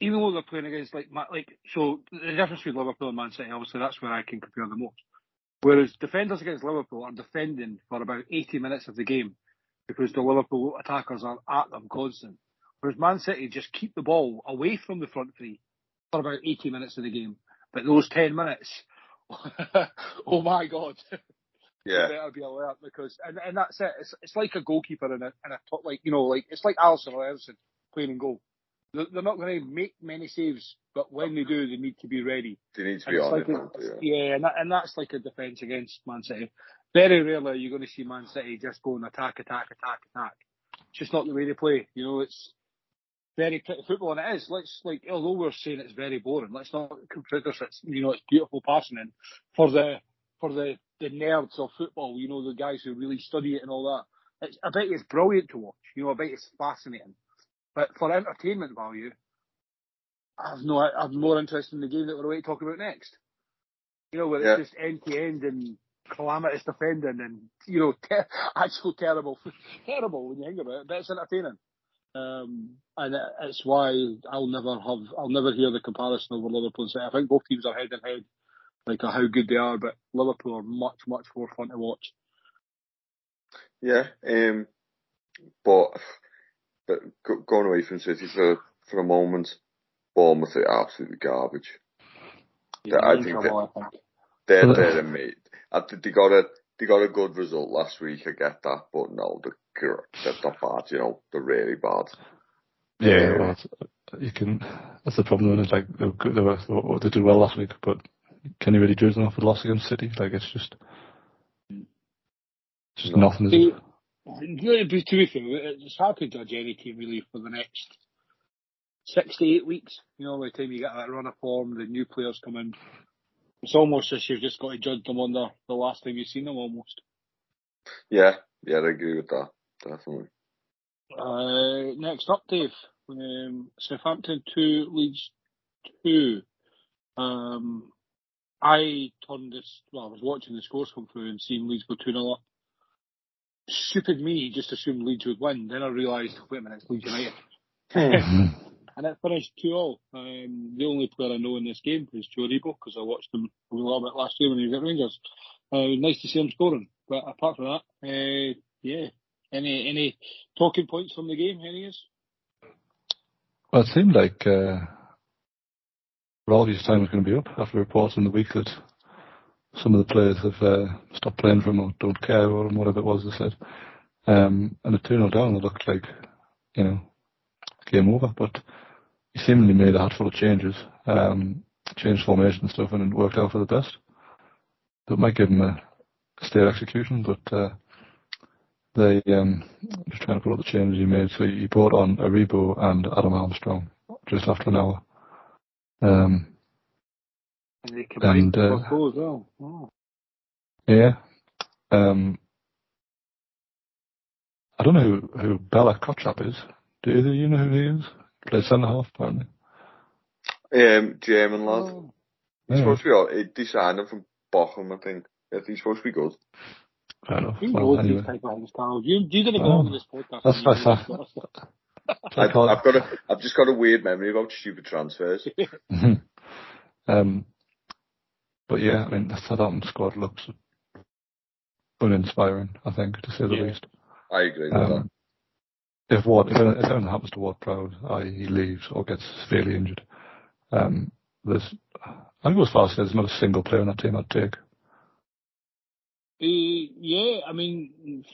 even though they're playing against like like so the difference between Liverpool and Man City, obviously that's where I can compare the most. Whereas defenders against Liverpool are defending for about 80 minutes of the game because the Liverpool attackers are at them constant. Whereas Man City just keep the ball away from the front three for about 80 minutes of the game. But those 10 minutes, oh my God.
Yeah.
better be alert because, and, and that's it. It's, it's like a goalkeeper in a, in a top, like, you know, like, it's like Alisson or Ederson playing in goal. They're, they're not going to make many saves, but when they do, they need to be ready.
They need to
And
be on
like
it.
a-
yeah.
Yeah, and, that, and that's like a defence against Man City. Very rarely are you going to see Man City just go and attack, attack, attack, attack. It's just not the way they play. You know, it's very pretty football, and it is. Let's like, although we're saying it's very boring, let's not confuse us. It's you know, it's beautiful passing, and for the for the the nerds of football, you know, the guys who really study it and all that. It's, I bet it's brilliant to watch. You know, I bet it's fascinating. But for entertainment value, I've no, I'm more interested in the game that we're about to talk about next. You know, where
Yeah.
it's just end to end and calamitous defending and you know, ter- actual terrible, terrible when you think about it. But it's entertaining. Um, and it's why I'll never have, I'll never hear the comparison over Liverpool and City. I think both teams are head and head, like how good they are, but Liverpool are much, much more fun to watch.
Yeah, um, but, but going away from City for, for a moment, Bournemouth are absolutely garbage.
Yeah,
I think
trouble, I think.
They're, they're amazing. I think they got a, they got a good result last week, I get that, but no, they're, gr- they're not bad, you know, they're really bad.
Yeah, well, you can. That's the problem. It's like they, were, they, were, they did well last week, but can you really judge them off a loss against City? Like it's just, it's just
No.
nothing. Is it?
to be to be fair, it's hard to judge any team really for the next six to eight weeks. You know, by the time you get that run of form, the new players come in. It's almost as you've just got to judge them on the, the last time you've seen them almost.
Yeah, yeah, I agree with that. Definitely.
Uh, next up, Dave. Um, Southampton 2, Leeds 2. Um, I turned this, well, I was watching the scores come through and seeing Leeds go 2 0 up. Stupid me, just assumed Leeds would win. Then I realised, wait a minute, it's Leeds United. and it finished 2 all. Um, the only player I know in this game is Joe Aribo because I watched him a little bit last year when he was at Rangers. Uh, nice to see him scoring. But apart from that, uh, yeah. Any any talking points from the game, is?
Well, it seemed like uh, Roldy's time was going to be up after reports in the week that some of the players have uh, stopped playing for him or don't care or whatever it was they said. Um, and at 2 0 down, it looked like, you know, game over. But he seemingly made a handful of changes, um, changed formation and stuff, and it worked out for the best. That might give him a, a state execution, but uh, they um, just trying to pull up the changes he made. So he brought on Aribo and Adam Armstrong just after an hour. Um,
and they combined
and, uh,
as well. Oh.
Yeah. Um, I don't know who, who Bella Kotchap is. Do either of you know who he is? Plays centre half, apparently.
Um, German lad.
Oh.
He's
Yeah.
supposed to be all, he they signed him from Bochum, I think. Yeah, he's supposed to be good.
Fair enough.
Who
Well,
knows
anyway.
these type of things, Carl? You, you didn't go on this podcast.
That's
and
my fault.
know this stuff.
I,
I can't-
I've got a, I've just got a weird memory about stupid transfers.
um, but yeah, I mean, the Southampton squad looks uninspiring, I think, to say the
Yeah.
least.
I agree with that.
Um, if what if, anything- if anything happens to Ward Prowse, i.e. he leaves or gets severely injured, um, there's I go as far as to there's not a single player in that team I'd take.
Uh, yeah, I mean,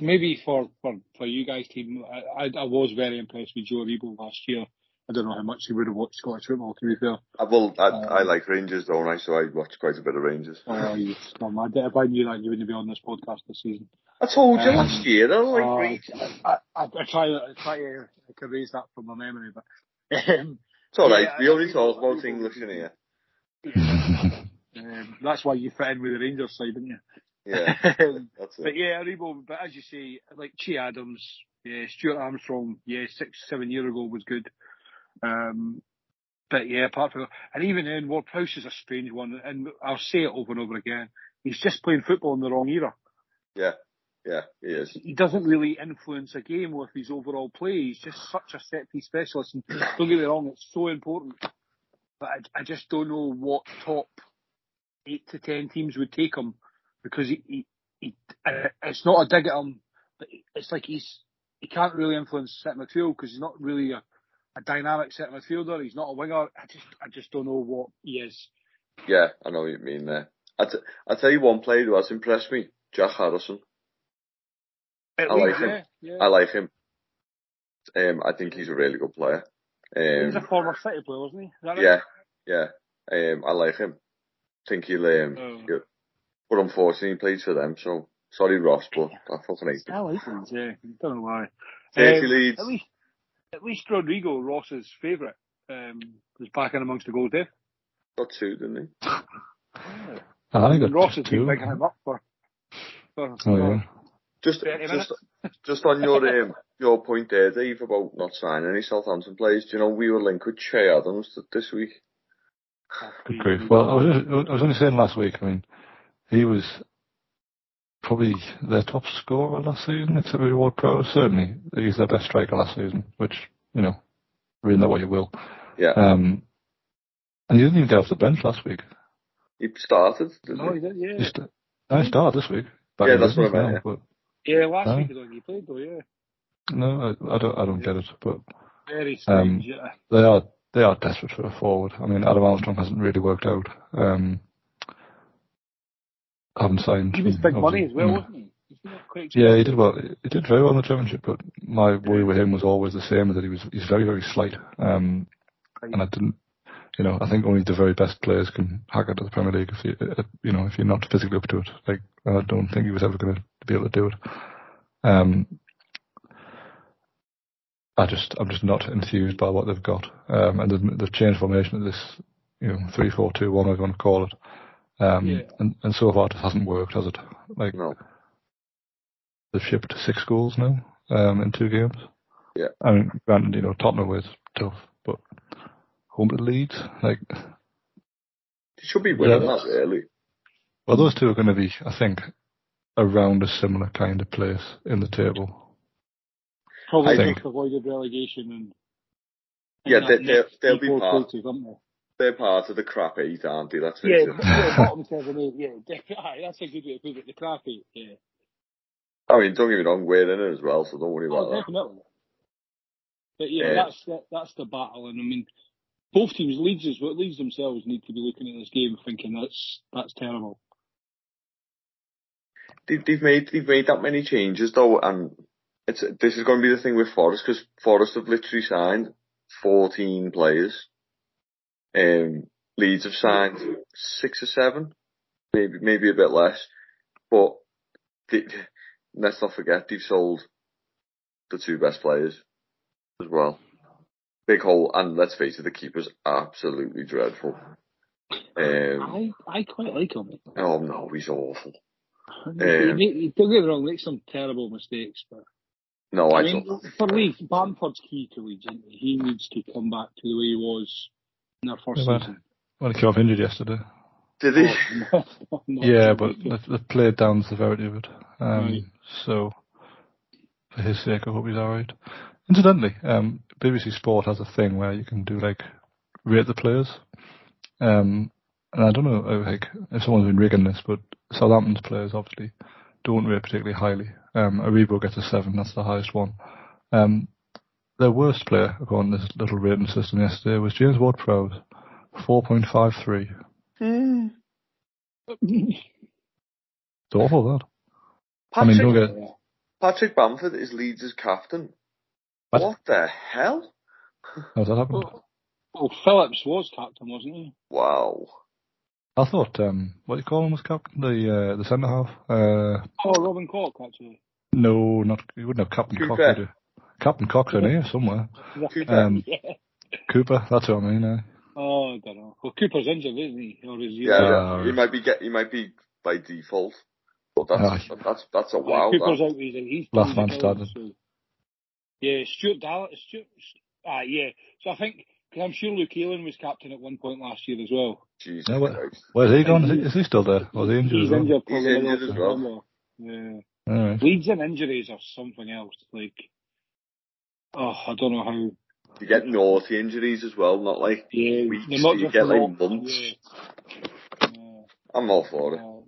maybe for, for, for you guys team, I, I, I was very impressed with Joe Aribo last year. I don't know how much he would have watched Scottish football, to be fair.
I, well, I,
Um,
I like Rangers, don't I? So I watch quite a bit of Rangers.
Oh, you scum. I, if I knew that, you wouldn't be on this podcast this season.
I told you
Um,
last year, I like
Uh,
Rangers.
I, I, I try, I try to I can erase that from my memory, but um,
It's alright,
yeah,
we
I
only talk about English in here.
um, that's why you fit in with the Rangers side, didn't you?
Yeah,
But yeah, Aribo, but as you say, like Che Adams, yeah, Stuart Armstrong, yeah, six, seven year ago was good. Um, but yeah, apart from and even then, Ward Prowse is a strange one, and I'll say it over and over again. He's just playing football in the wrong era.
Yeah, yeah, he is.
He doesn't really influence a game with his overall play. He's just such a set piece specialist. And don't get me wrong, it's so important. But I, I just don't know what top eight to ten teams would take him because he, he, he uh, it's not a dig at him, but it's like he's he can't really influence set midfield because he's not really a, a dynamic set midfielder. He's not a winger. I just I just don't know what he is.
Yeah, I know what you mean there. I t- I tell you one player who has impressed me, Jack Harrison.
At
I like him.
yeah, yeah.
I like him. Um, I think he's a really good player.
He's a
Um,
former City player, wasn't he? Is that right?
yeah, yeah. Um, I like him. Think he'll, um,
Oh.
he'll- but unfortunately he plays for them, so sorry Ross, but I fucking hate
I
him.
like Leeds, yeah. Don't know why.
30
Um,
leads.
At least, at least Rodrigo, Ross's favourite, um, was back in amongst the goals there.
Got two, didn't he?
I think
And Ross
that's
has been
two.
him up for. for,
Oh yeah.
Just, just, just on your um, your point there, Dave, about not signing any Southampton players. Do you know we were linked with Che Adams this week?
Good grief. Well, I was, I was only saying last week, I mean, he was probably their top scorer last season, except for Ward Prowse. Certainly, he's their best striker last season, which, you know, read that what you will.
Yeah,
Um, and he didn't even get off the bench last week.
he started, didn't
No,
he?
he did,
He,
yeah.
st- no, he started this week. Back
Yeah, that's what I
business
meant,
now,
Yeah, last
Huh?
week is when he played though, yeah.
No, I, I don't, I don't get it. But
Very
Um,
strange, yeah.
they are, they are desperate for a forward. I mean, Adam Armstrong hasn't really worked out. Um, haven't signed.
He was big money as well,
you know,
wasn't he? He's been quite
Yeah, he did well. He did very well in the championship, but my worry with him was always the same: that he was he's very very slight, um, and I didn't. You know, I think only the very best players can hack into the Premier League if you, uh, you know, if you're not physically up to it. Like, I don't think he was ever going to be able to do it. Um, I just, I'm just not enthused by what they've got. Um, and they've, they've changed formation at this, you know three four two one, whatever you want to call it. Um,
Yeah.
and, and so far it hasn't worked, has it? Like
No.
they've shipped six goals now um, in two games.
Yeah.
I mean, granted, you know Tottenham was tough, but home to Leeds, like
They should be winning
Yeah.
that really.
well, those two are going to be, I think, around a similar kind of place in the table.
Probably
I
think-
just avoided relegation and.
Yeah, they-
that
they'll-
next
they'll
three,
be
four
part-
places, aren't they?
They're part of the crap eight, aren't they? That's
Yeah, yeah, bottom seven, eight, yeah, definitely. Aye, that's a good way to put it. The crappy, yeah.
I mean, don't get me wrong, we're in it as well, so don't worry
Oh,
about that.
definitely. But yeah,
Yeah.
that's the, that's the battle, and I mean, both teams, Leeds as well, Leeds themselves need to be looking at this game thinking that's that's terrible.
They, they've made they've made that many changes though, and it's this is going to be the thing with Forest because Forest have literally signed fourteen players. Um, Leeds have signed six or seven, maybe maybe a bit less, but they, let's not forget they've sold the two best players as well. Big hole, and let's face it, the keeper's absolutely dreadful. Um,
I I quite like him.
oh no, he's awful.
make- he, don't get me wrong, makes some terrible mistakes, but
No, I,
I mean,
don't.
for Leeds, Bamford's key to Leeds. he? He needs to come back to the way he was in their first
Yeah,
season.
Well, he came off injured yesterday.
Did he?
Oh, no, not
Yeah, but they've, they've played down the severity of it. Um,
Right.
So, for his sake, I hope he's alright. Incidentally, um, BBC Sport has a thing where you can do like rate the players. Um, and I don't know uh, like if someone's been rigging this, but Southampton's players obviously don't rate particularly highly. Um, Aribo gets a seven, that's the highest one. Um, their worst player, according to this little rating system yesterday, was James Ward-Prowse, 4.53. It's awful, that. I mean,
Patrick,
don't get
Patrick Bamford is Leeds' captain.
What?
What the hell?
how's that happened.
Well, well, Phillips was captain, wasn't he?
Wow.
I thought, um, what do you call him was captain? The uh, the centre half. Uh,
Oh, Robin Koch, actually.
no, not you wouldn't have Captain Cox,
Cooper.
would you? Captain Cox in here somewhere.
Cooper.
Um,
yeah.
Cooper, that's what I mean. Uh,
Oh, I don't know. Well, Cooper's injured, isn't he? Or is he?
yeah,
Uh,
yeah, he might be get, he might be by default, but that's
Aye.
that's that's a
Uh,
wow.
Cooper's
that.
out. He's, he's
Last man
the job,
standing.
So. Yeah, Stuart Dallas. Stuart. Ah, yeah. So I think because I'm sure Luke Ayling was captain at one point last year as well.
Jesus
Yeah, what-
Christ.
where's he gone? Is he, still there? Was he injured
He's
as well?
injured.
He's injured as well.
Yeah.
All right.
Leeds and injuries are something else. Like, oh, I don't know how.
You get naughty injuries as well, not like
Yeah,
Weeks,
they're not
you get, like,
long-
months.
Yeah. Yeah.
I'm all for it.
Um,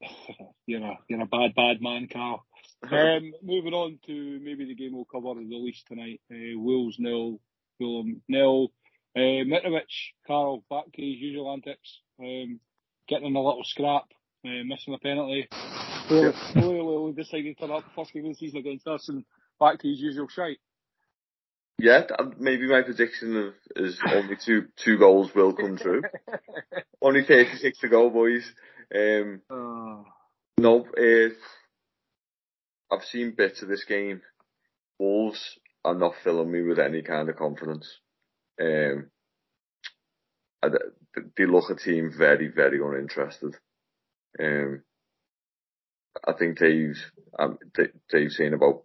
you're a you're a bad bad man, Carl. Um, moving on to maybe the game we'll cover the least tonight. Uh, Wolves nil, Fulham nil. Uh, Mitrovic, Carl back to his usual antics, um, getting in a little scrap, uh, missing a penalty. Clearly, clearly decided to turn up first game of the season against us and back to his usual shite.
Yeah, th- maybe my prediction of is only two two goals will come true. only 36 to go, boys. Um,
Uh,
no, uh, I've seen bits of this game. Wolves are not filling me with any kind of confidence. Um, I they look a team very, very uninterested. Um, I think Dave's, um, D- Dave's saying about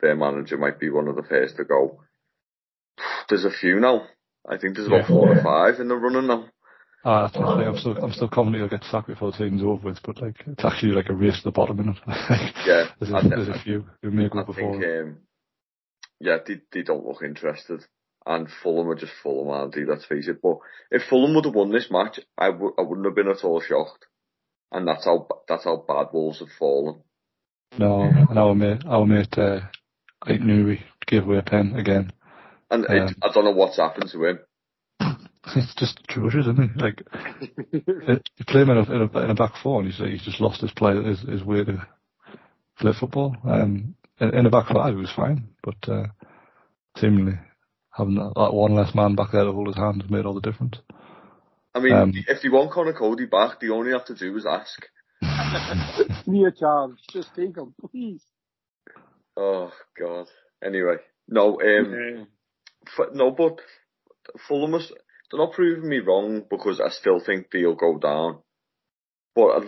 their manager might be one of the first to go. There's a few now. I think there's about
Yeah.
four or five in the running now.
Thing. I'm still, I'm still confident he'll get sacked before the season's over with, but like, it's actually like a race to the bottom, isn't it?
Yeah,
there's,
I
a,
think-
there's a few who may go
I
before.
think, um, yeah, they, they don't look interested. And Fulham are just Fulham, aren't they? Let's face it. But if Fulham would have won this match, I w- I wouldn't have been at all shocked. And that's how that's how bad Wolves have fallen.
No, and our mate, our mate, uh, Nuri gave away a pen again.
And it,
Um,
I don't know what's happened to him.
It's just atrocious, isn't it? Like, you play him in a, in a, in a back four and he's, he's just lost his play, his, his way to play football. Um, in, in a back five, he was fine, but, uh, seemingly having that, that one less man back there to hold his hand made all the difference.
I mean,
Um,
if you want Conor Coady back, the only you have to do is ask.
Me a charge. Just take him, please.
Oh God. Anyway, no, um,
Uh,
f- no, but Fulham was they're not proving me wrong because I still think they'll go down. But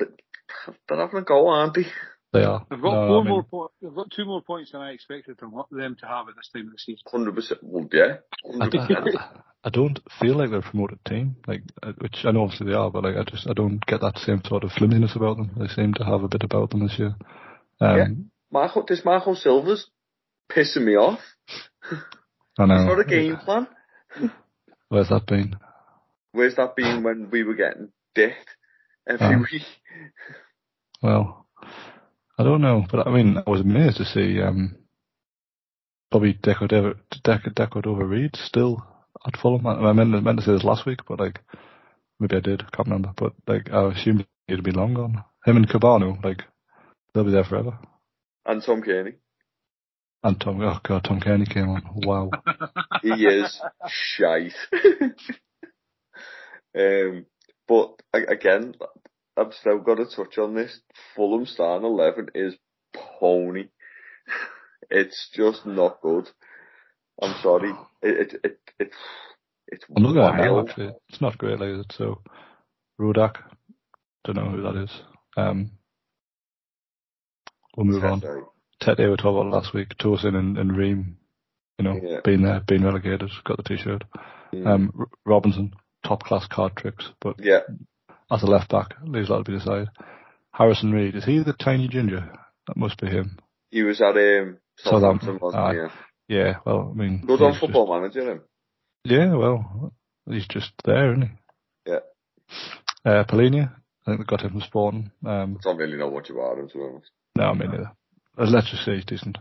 they're having a go, aren't they?
They are.
They've got
No,
four
I mean,
more. Po- they've got two more points than I expected from them to have at this time of the season.
Hundred percent. Well, yeah,
I,
hundred percent.
I, I don't feel like they're a promoted team, like uh, which I know obviously they are, but like I just I don't get that same sort of flimsiness about them. They seem to have a bit about them this year. Um,
Yeah. Marco, this Marco Silva's pissing me off.
I know.
It's not a game plan.
Where's that been?
Where's that been when we were getting dicked every
Um,
week?
Well, I don't know, but I mean, I was amazed to see um, Bobby Deco Deco Decordova-Reid still at Fulham. I, I meant, I meant to say this last week, but like maybe I did, I can't remember. But like I assumed he'd be long gone. Him and Kebano, like they'll be there forever.
And Tom Cairney.
And Tom, oh god, Tom Cairney came on. Wow.
He is shite. um, but again, I've still got to touch on this. Fulham starting eleven is pony. It's just not good. I'm sorry. It it it it's it's
I'm looking at it Actually, it's not great, it? So, Rodak, don't know who that is. Um, we'll move on.
Sorry.
Tete we talked about last week. Tosin and, and Ream, you know,
Yeah.
being there, being relegated, got the t-shirt.
Mm.
Um, R- Robinson, top class card tricks, but
yeah,
as a left back, leaves that to be decided. Harrison Reid, is he the tiny ginger? That must be him.
he was at um, Southampton, wasn't he? Yeah.
Yeah, well, I mean,
Good on football manager, him.
Yeah, well, he's just there, isn't he?
Yeah.
Uh, Palhinha, I think they got him from Sporting. Um,
Don't really know much about him, to be honest.
no, I mean, neither. Uh, Let's just say he's decent.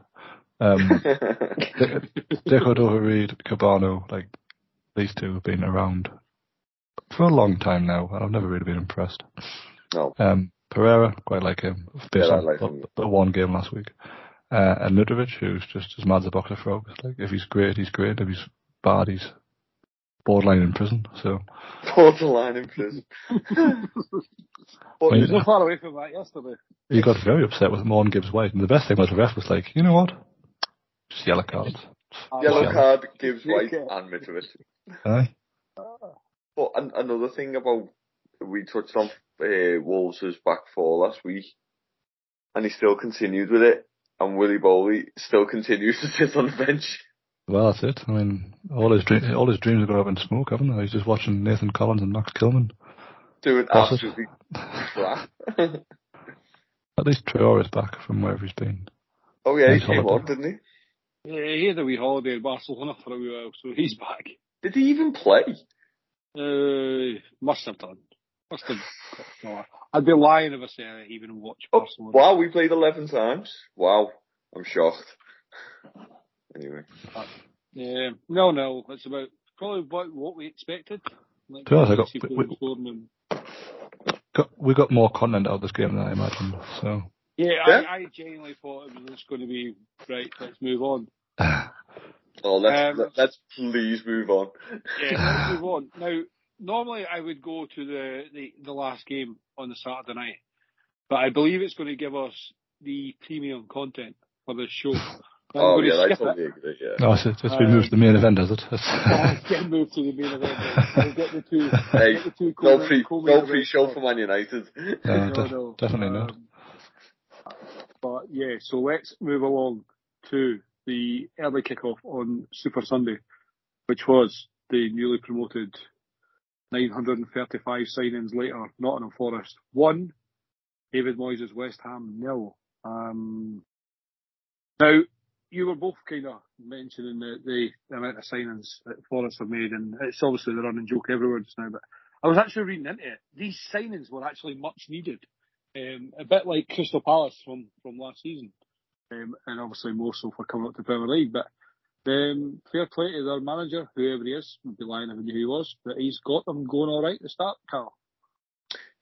Um, Deco Dover Reed, Kebano, like these two have been around for a long time now, and I've never really been impressed.
no.
Um, Pereira, quite like him, based
Yeah, I
on
like
the,
him.
the one game last week. Uh, and Mitrovic, who's just as mad as a box of frogs. Like if he's great, he's great. If he's bad, he's borderline in prison. So
Borderline in prison. but
Wait.
He's not far away from that yesterday.
he got very upset with Morgan Gibbs-White, and the best thing was the ref was like, you know what? Just yellow cards.
yellow
Yeah.
card Gibbs-White
Okay.
and Mitrovic.
Aye.
But an- another thing about we touched on uh, Wolves' back four last week, and he still continued with it. And Willy Boly still continues to sit on the bench.
Well, that's it. I mean, all his dream, all his dreams are going up in smoke, haven't they? He's just watching Nathan Collins and Max Kilman.
Doing
That's it.
absolutely crap.
At least Traore's back from wherever he's been.
oh yeah, he
Nice
came
holiday.
on, didn't he?
Yeah, he had a wee holiday in Barcelona for a wee while, so he's back.
Did he even play?
Uh, must have done. Must have. No, I'd be lying if I said I even watched
Oh,
Barcelona.
wow, we played 11 times. Wow, I'm shocked. Anyway,
Yeah, no, no. It's about probably about what we expected. Like,
To be honest, I got- we- we- Got, we got more content out of this game than I imagined. So
Yeah,
Yeah.
I, I genuinely thought it was just going to be right. Let's move on.
oh, let's
Um,
let, let's please move on.
Yeah, let's move on. Now, normally I would go to the, the, the last game on the Saturday night, but I believe it's going to give us the premium content for this show. I'm
oh yeah,
to
I totally
it.
agree. Yeah.
no, it's, it's been moved to the main event, has it? It's-
Get moved to the main event. I'll get the two.
Hey,
get the two
No
co-main-
pre no
events
pre show for Man United.
No,
No,
def-
no.
definitely not.
Um, But yeah, so let's move along to the early kickoff on Super Sunday, which was the newly promoted 935 signings later, Nottingham Forest one, David Moyes' West Ham nil. Um, now, you were both kind of mentioning the, the amount of signings that Forest have made, and it's obviously the running joke everywhere just now, but I was actually reading into it. These signings were actually much needed. Um, a bit like Crystal Palace from, from last season. Um, and obviously more so for coming up to Premier League. But um, fair play to their manager, whoever he is, would be lying if I knew who he was, but he's got them going all right to start, Carl.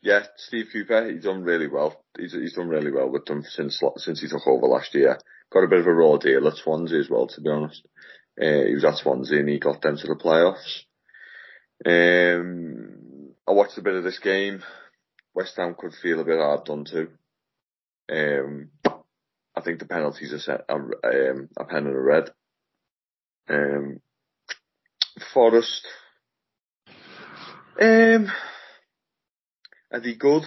Yeah, Steve Cooper, he's done really well. He's he's done really well with them since since he took over last year. Got a bit of a raw deal at Swansea as well, to be honest. Uh, he was at Swansea and he got them to the playoffs. Um, I watched a bit of this game. West Ham could feel a bit hard done to. Um, I think the penalties are set are, um, a pen and a red. Um, Forest, Um, are they good?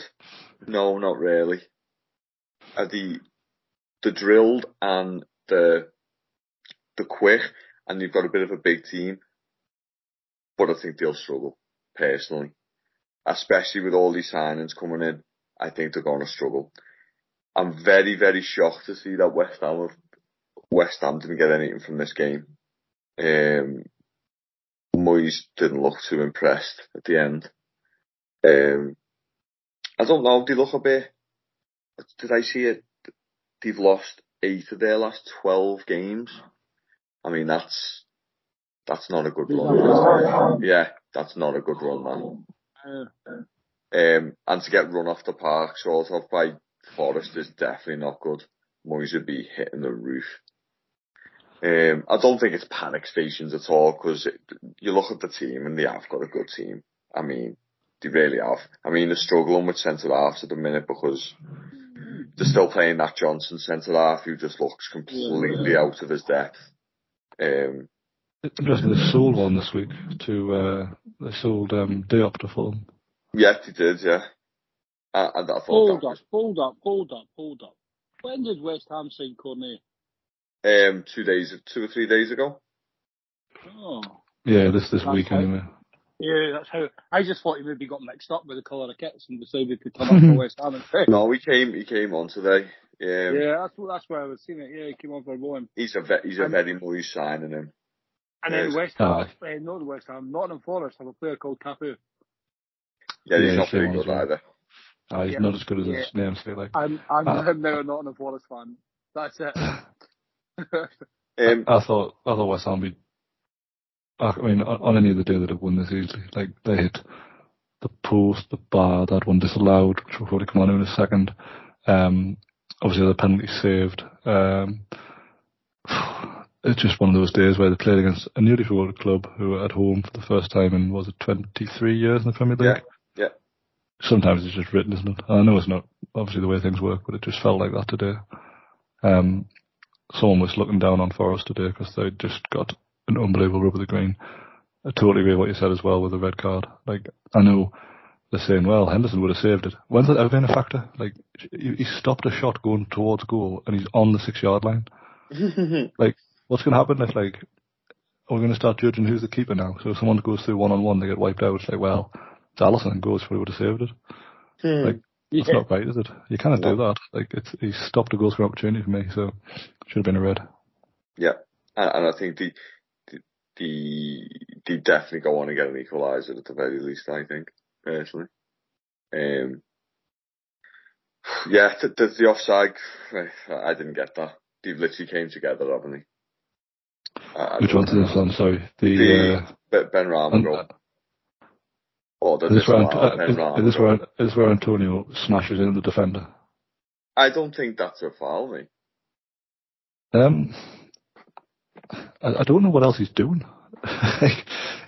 No, not really. Are they the drilled and the the quick, and they've got a bit of a big team, but I think they'll struggle personally, especially with all these signings coming in. I think they're going to struggle. I'm very, very shocked to see that West Ham have, West Ham didn't get anything from this game. Um, Moyes didn't look too impressed at the end. Um, I don't know. They look a bit. Did I see it? They've lost eight of their last twelve games. I mean, that's that's not a good run. Yeah, that's not a good run, man. Um, and to get run off the park sort of by Forest is definitely not good. Moyes would be hitting the roof. Um, I don't think it's panic stations at all because you look at the team and they have got a good team. I mean, they really have. I mean, they're struggling with centre halves at the minute because they're still playing that Johnson centre half who just looks completely out of his depth. Um,
Interesting, they sold one this week to, uh, they sold, um, Diop to Fulham.
yeah, they did, yeah. And, and I thought
Hold
that
up, hold up, hold up, hold up. When did West Ham sign Cornet?
um, two days, two or three days ago.
Oh.
Yeah, this, this
That's
week
right.
anyway.
Yeah, that's how. I just thought he maybe got mixed up with the colour of kits and decided to turn up for West Ham instead.
No, he came, he came on today. Um,
Yeah, that's what, that's where I was seeing it. Yeah, he came on for one.
He's a ve- he's a
And-
very Moyes signing him.
And then West Ham,
Aye.
uh, not the West Ham, Nottingham Forest have a player called Cafu.
Yeah, he's
Yeah,
not
he came
very good either.
Uh, he's
Yeah.
not as good as his name like.
I'm, I'm
Ah.
now a Nottingham Forest fan. That's it.
Um,
I thought I thought West Ham would. I mean, on any other day they'd have won this easily. Like they hit the post, the bar, that one disallowed, which we'll probably come on to in a second. Um, obviously the penalty saved. Um, it's just one of those days where they played against a newly promoted club who were at home for the first time in was it 23 years in the Premier League.
Yeah, yeah.
Sometimes it's just written, isn't it? I know it's not obviously the way things work, but it just felt like that today. Um, someone was looking down on Forest today because they just got an unbelievable rub of the green. I totally agree with what you said as well with the red card. Like, I know they're saying, well, Henderson would have saved it. When's that ever been a factor? Like, he stopped a shot going towards goal and he's on the six yard line. Like, what's going to happen if, like, are we going to start judging who's the keeper now? So if someone goes through one on one, they get wiped out. It's like, well, Alisson goes, probably would have saved it. Like,
yeah.
That's not right, is it? You cannot do that. Like, it's, he stopped a goal scoring opportunity for me, so should have been a red.
Yeah, and, and I think the, the the they definitely go on and get an equaliser at the very least. I think personally. Um. Yeah, th- there's the offside. I didn't get that. They've literally came together, haven't they? I- I
Which one's this one? Sorry. The,
The
uh,
Ben- goal. Or the
is this where, uh, is where, is where Antonio smashes in the defender?
I don't think that's a foul, mate.
Um, I, I don't know what else he's doing.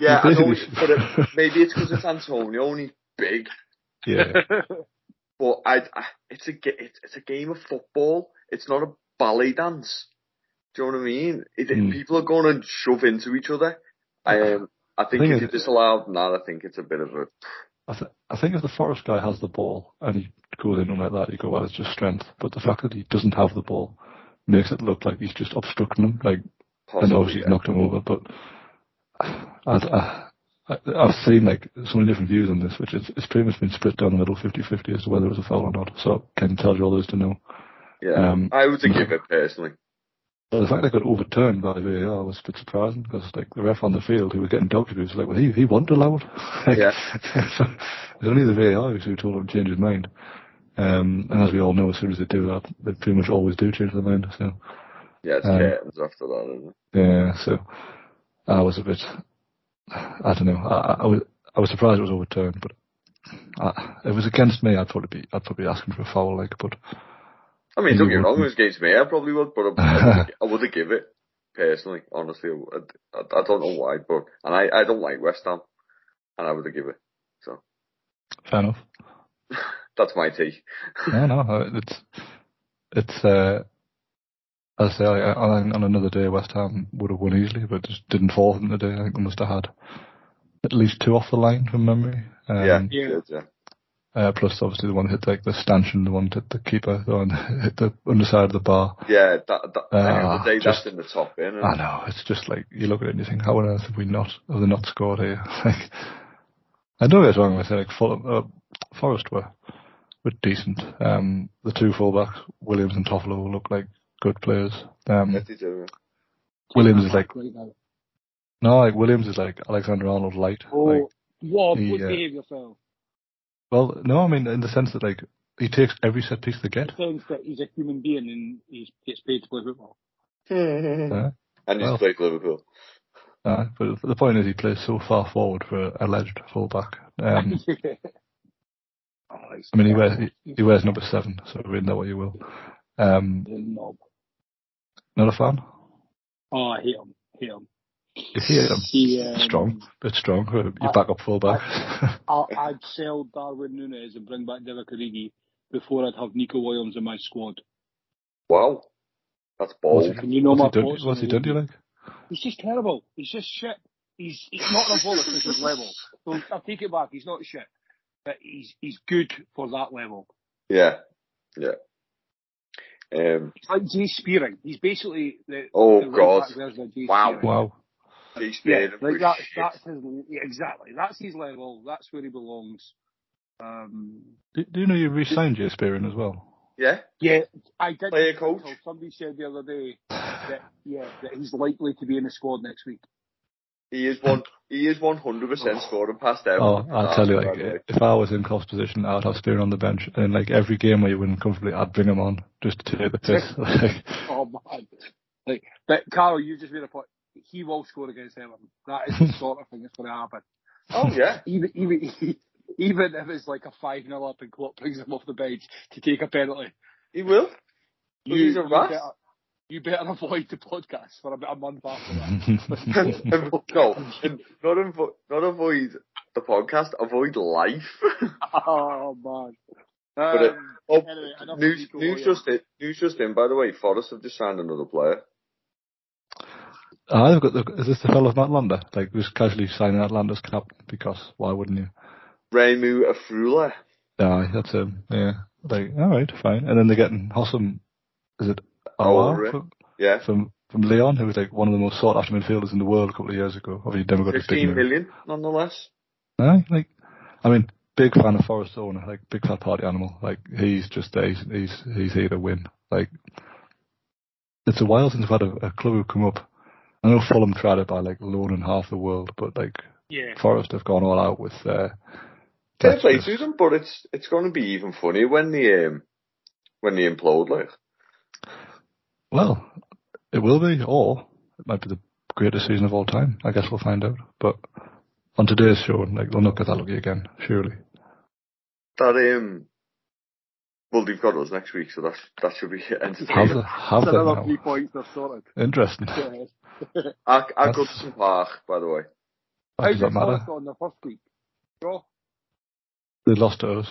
Yeah, I know, but it, maybe it's because it's Antonio, only big.
yeah.
But I, I it's a it's, it's a game of football. It's not a ballet dance. Do you know what I mean? It,
Mm.
People are going to shove into each other. Um, I think if you disallow that, I think it's a bit of a.
I, th- I think if the Forest guy has the ball and he goes in like that, you go, well, it's just strength. But the fact that he doesn't have the ball makes it look like he's just obstructing him. Like, and
Possibly,
obviously
yeah.
he's knocked him over, but I, I, I've seen like so many different views on this, which is it's pretty much been split down the middle 50-50 as to whether it was a foul or not. So Ken tell you all there is to know.
Yeah,
um,
I would give it personally.
The fact they got overturned by the VAR was a bit surprising because like the ref on the field who was getting dog abuse was like, well, he he wasn't allowed. like,
Yeah.
so it's only the VAR who told him to change his mind. Um, and as we all know, as soon as they do that, they pretty much always do change their mind. So
Yeah, it's
Um,
after that, isn't it?
yeah, so I was a bit, I don't know, I, I- I was I was surprised it was overturned, but I, if it was against me, I'd probably be I'd probably be asking for a foul, like, but
I mean, don't get me wrong, if it
wouldn't.
was against me, I probably would, but I, I, would, I would give it, personally, honestly. I, I, I don't know why, but, and I, I don't like West Ham, and I would have give it. So,
fair enough.
that's my take.
no, no, it's it's uh, as I say, I, on, on another day, West Ham would have won easily, but just didn't fall from the day. I think they must have had at least two off the line from memory. Um,
yeah,
Yeah.
yeah.
Uh, plus, obviously, the one that hit like the stanchion, the one that hit the keeper, the one that hit the underside of the bar.
Yeah, that, that, any
Ah,
other day
just-
that's in the top bin.
I know it's just like you look at it and you think, how on earth have we not have they not scored here? like, I know it's wrong. with it. like Fulham, uh, Forest were were decent. Um, the two fullbacks, Williams and Toffolo, look like good players. Um,
Yeah, they do.
Williams is like no, like Williams is like Alexander Arnold light.
Oh,
Like,
what?
he,
Please
uh,
behave yourself.
Well, no, I mean in the sense that like he takes every set piece they get.
The sense that he's a human being and he gets paid to play football.
Uh,
and he's
Well.
played Liverpool.
uh, but the point is he plays so far forward for an alleged fullback. Um,
oh,
I mean he wears he, he wears number seven, so read that what you will. Um, not a fan.
Oh, I hate him. Hate him.
You hear him.
He, um,
Strong, bit strong. for Your
I-
backup fullback.
I, I'd sell Darwin Núñez and bring back Divock Origi before I'd have Neco Williams in my squad.
Wow. That's
what's
bold.
he,
Can you know
what's
my
he done?
thoughts
What's
on
he done? Do you
Origi?
like?
He's just terrible. He's just shit. He's he's not an alcoholic at his level. So I'll take it back. He's not shit, but he's he's good for that level.
Yeah. Yeah. Um,
It's like Jay Spearing. He's basically the
Oh,
the right
God.
back version of Jay
Wow.
Spearing.
Wow.
Jay
Yeah, like that, that's his yeah, exactly. That's his level. That's where he belongs. Um,
Do, do you know you re-signed Jay Spearing as well?
Yeah.
yeah, I did.
Player coach.
Somebody said the other day that yeah that he's likely to be in the squad next week.
He is one. He is one hundred percent scoring past
Oh,
everyone.
I'll tell you, like, if I was in Klopp's position, I'd have Spearing on the bench, and like every game where you win comfortably, I'd bring him on just to take the piss.
Oh man, like but Carl, you just made a point. He will score against Everton. That is the sort of thing that's going to happen.
oh yeah.
Even even even if it's like a five 0 up and Klopp brings him off the bench to take a penalty.
He will.
You,
he's a
you
rat.
better, you better avoid the podcast for about a month after that.
no, not avo- not avoid the podcast. Avoid life.
oh man.
But,
Um,
oh,
anyway,
news, news just in. News just in. By the way, Forest have just signed another player.
Ah, I've got the, is this the fellow of Atalanta? Like, who's casually signing Atalanta's cap because why wouldn't you?
Remo Freuler.
Yeah, that's him. Yeah, like all right, fine. And then they're getting Houssem. Is it
Oh, Aouar
from,
Yeah.
from from Lyon, who was like one of the most sought after midfielders in the world a couple of years ago. Obviously, never got
Fifteen
move.
million, nonetheless.
Aye, like, I mean, big fan of Forest owner, like big fat party animal. Like he's just there. He's he's, he's here to win. Like it's a while since we've had a, a club who come up. I know Fulham tried it by like loaning half the world, but like
Yeah.
Forest have gone all out with. Uh,
Fair play
Texas.
to them, but it's it's going to be even funny when they um, when they implode. Like,
Well, it will be, or it might be the greatest season of all time. I guess we'll find out. But on today's show, like they'll not get that lucky again, surely.
that um, well, they've got us next week, so that's that should be
Have
entertaining.
they, have
That's
they
another
now?
three points they've sorted.
Interesting.
Yeah.
I I
That's-
Goodison Park, by the way.
How
How
does that matter?
Forest go in the first week? Draw?
They lost to us.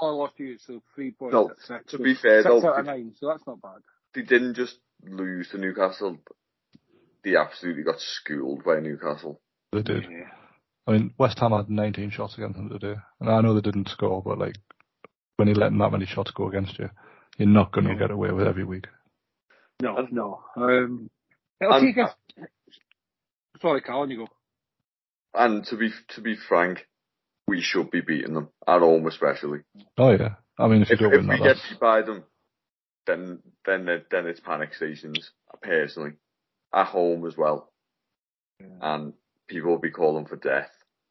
Oh, I lost to you, so three points
No,
six.
to be fair,
six
though,
out of
they-
nine, so that's not bad.
They didn't just lose to Newcastle. They absolutely got schooled by Newcastle.
They did.
Yeah.
I mean, West Ham had 19 shots against them today. And I know they didn't score, but like, when you're letting that many shots go against you, you're not going to
Yeah.
get away with every week.
No, no. Um, it'll
Um,
take us. Sorry, Carl, you go.
And to be to be frank, we should be beating them at home, especially.
Oh yeah. I mean, if you
If, if we
that,
get beat by them, then then then it's panic stations. Personally, at home as well, and people will be calling for death.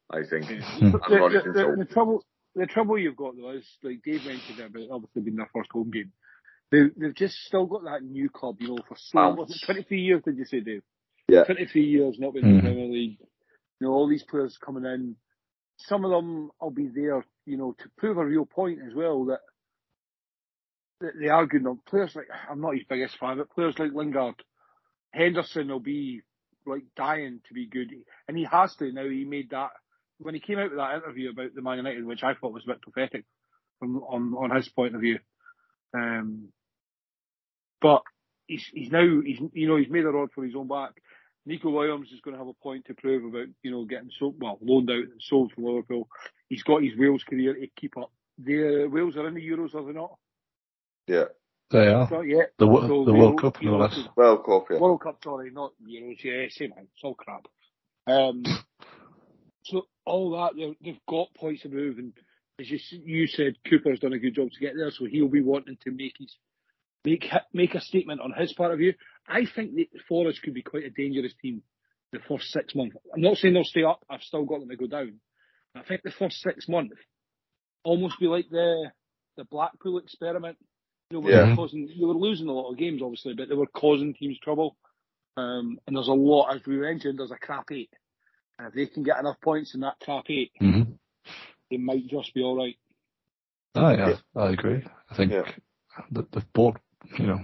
I think. I'm
The,
not
the,
even
the, the trouble, the trouble you've got though is like Dave mentioned it, but obviously being their first home game. They, they've just still got that new club, you know, for so
Bounce.
23 years. Did you say, Dave?
Yeah.
23 years not been in the
Mhm.
Premier League. You know, all these players coming in. Some of them will be there, you know, to prove a real point as well that, that they are good enough. Players like I'm not his biggest fan, but players like Lingard, Henderson will be like dying to be good, and he has to now. He made that when he came out with that interview about the Man United, which I thought was a bit pathetic from on on his point of view. Um, but he's he's now he's you know he's made a rod for his own back. Neco Williams is going to have a point to prove about, you know, getting so well loaned out and sold from Liverpool. He's got his Wales career to keep up. The uh, Wales are in the Euros, are they not?
Yeah.
They are.
Not yet.
The,
So
the
they
World Cup, no
know,
less.
World Cup, yeah.
World Cup, sorry, not Euros. Yeah, same thing. It's all crap. Um, so all that they've, got points to move, and as you you said, Cooper's done a good job to get there, so he'll be wanting to make his make make a statement on his part of view. I think that Forest could be quite a dangerous team the first six months. I'm not saying they'll stay up. I've still got them to go down. I think the first six months almost be like the the Blackpool experiment. You know,
Yeah.
they, were causing, they were losing a lot of games, obviously, but they were causing teams trouble. Um, and there's a lot, as we mentioned, there's a crap eight. And if they can get enough points in that top eight,
hmm
they might just be all right.
Oh, yeah, I agree. I think
Yeah.
that they've bought, you know,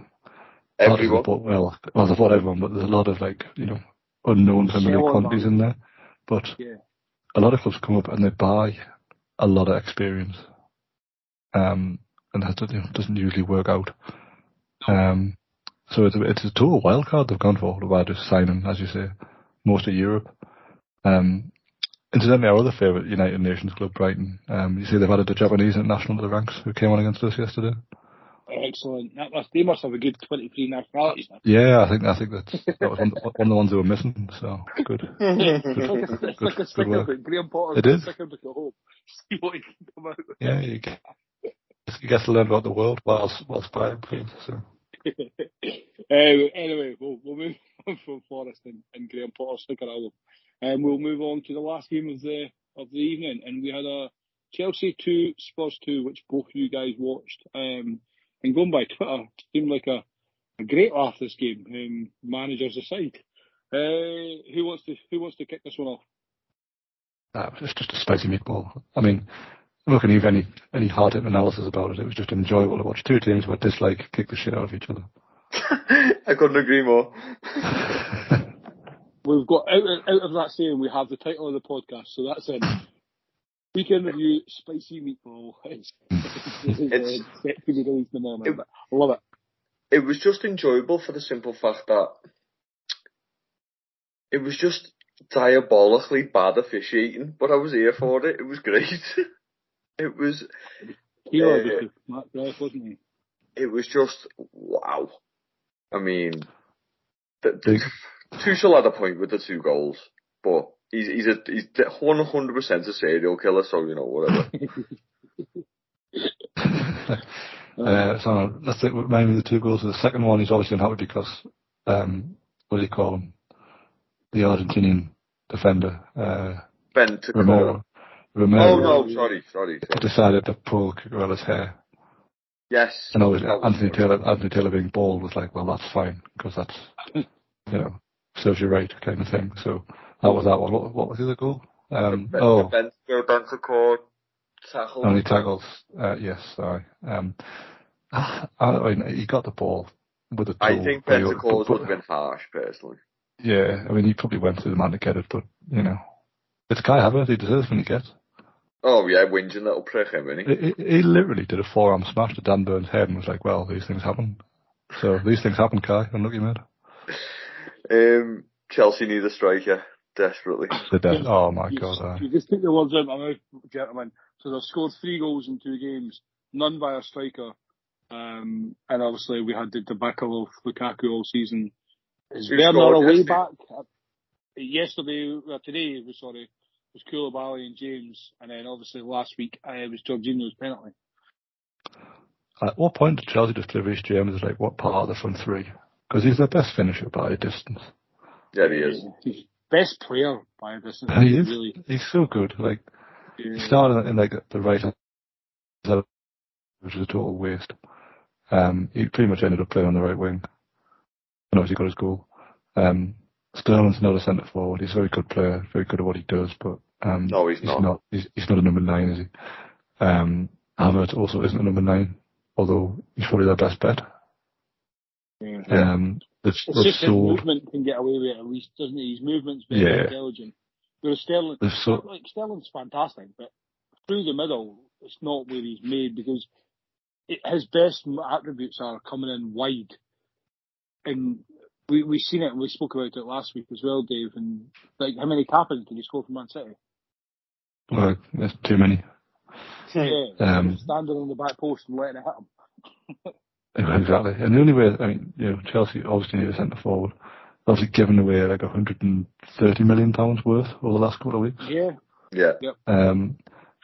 Everyone.
they've bought well, well, they've bought everyone, but there's a lot of like, you know, unknown familiar
Sell on
quantities in there. But
Yeah.
a lot of clubs come up and they buy a lot of experience. Um, and that you know, doesn't usually work out. Um, so it's a, it's a total wild card they've gone for by just signing, as you say, most of Europe. Um, incidentally, our other favourite United Nations club, Brighton, um, you see they've added a Japanese international to the ranks who came on against us yesterday.
Excellent. That must, they must have a good 23 nationalities now.
Yeah, I think I think that's that was one, one of the ones who were missing. So good.
it's like a, it's like a
good
sticker
work.
book. Graham Potter's
It
got a
is.
sticker book at home. See what he can come out with.
Yeah, you get, you get to learn about the world whilst whilst playing. So
um, anyway, we'll, we'll move on from Forest and, and Graham Potter sticker album. And we'll move on to the last game of the of the evening. And we had a Chelsea 2, Spurs 2, which both you guys watched. Um, and going by Twitter, it seemed like a, a great laugh this game, um, managers aside. Uh, who wants to who wants to kick this one off?
uh, it's just a spicy meatball. I mean, I'm not going to give any any hard hit analysis about it. It was just enjoyable to watch two teams who dislike kick the shit out of each other.
I couldn't agree more.
We've got out, out of that saying, we have the title of the podcast, so that's in. Weekend review, spicy meatball. It's, it's,
It's-
uh, set to be released in the morning. but I love it.
it was just enjoyable for the simple fact that it was just diabolically bad officiating, but I was here for it. It was great. it was
Hero
Yeah.
uh, Matt Griff, wasn't he?
it was just wow. I mean, the,
Big.
Tuchel had a point with the two goals, but he's he's a he's one hundred percent a serial killer. So you know whatever.
uh, so let's think, remind me of the two goals. The second one is obviously unhappy because um, what do you call him? The Argentinian defender, uh,
ben to
Romero.
Oh no, sorry, sorry. sorry.
decided to pull Cucurella's hair.
Yes,
And obviously Anthony Taylor, Anthony Taylor being bald was like, well, that's fine because that's, you know, serves you right kind of thing. So that was that one. What, what was the other goal? Um,
Ben,
oh,
Ben, Ben to tackle.
only tackles. Uh, yes, sorry. Um, I mean, he got the ball with a tool.
I think Pentacles would have been harsh, personally.
Yeah, I mean, he probably went through the man to get it, but you know, it's Kai Havertz. He deserves when he gets.
Oh yeah, whinging little prick him, isn't he?
He, he, literally did a forearm smash to Dan Burn's head and was like, "Well, these things happen." So these things happen, Kai. Unlucky mate.
Um, Chelsea need a striker desperately.
The death. Oh my
you,
god. aye.
you just took the words out of my mouth, gentlemen. So they've scored three goals in two games, none by a striker. Um, and obviously we had the debacle of Lukaku all season. Is
Who
Werner
scored
a way
yesterday?
back? Uh, Yesterday, uh, today, was sorry, was Koulibaly and James, and then obviously last week uh, it was Jorginho's penalty.
At what point did Chelsea just play Reece James like what part of the front three? Because he's the best finisher by a distance.
Yeah, he is.
He's best player by a distance.
He is.
Really.
He's so good. Like he
Yeah.
started in like the right hand side, which was a total waste. Um, he pretty much ended up playing on the right wing, and obviously got his goal. Um, Sterling's not a centre forward. He's a very good player, very good at what he does, but um,
No, he's not.
he's, he's not a number nine, is he? Um, Havertz also isn't a number nine, although he's probably their best bet.
Yeah.
Um, they've,
It's
they've
just his movement can get away with it at least, doesn't he? His movement's very
Yeah.
intelligent. Whereas Sterling,
They've
like Sterling's fantastic, but through the middle, it's not where he's made because it, his best attributes are coming in wide and we we seen it and we spoke about it last week as well, Dave. And like, how many captains did he score for Man City?
Well, there's too many.
Yeah,
Um,
standing on the back post and letting it hit him.
Exactly. And the only way, I mean, you know, Chelsea obviously need a centre forward. Obviously given away like 130 million pounds worth over the last couple of weeks.
Yeah,
Yeah.
Um,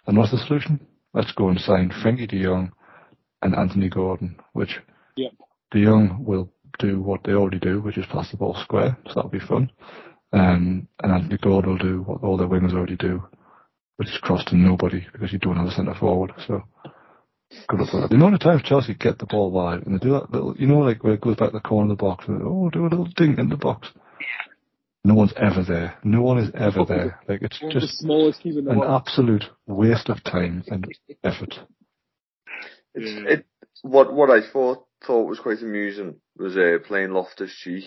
and what's the solution? Let's go and sign Frankie de Jong and Anthony Gordon, which
Yep.
de Jong will do what they already do, which is pass the ball square, so that'll be fun. Um, and Anthony Gordon will do what all their wingers already do, which is cross to nobody because you don't have a centre forward. So good luck that. The amount of times Chelsea get the ball wide and they do that little, you know, like where it goes back to the corner of the box and oh, do a little ding in the box. No one's ever there. No one is ever there. Like it's
one of the
just
smallest team in the
an
world.
absolute waste of time and effort.
It's,
Yeah.
it, what what I thought thought was quite amusing was uh, playing Loftus Cheek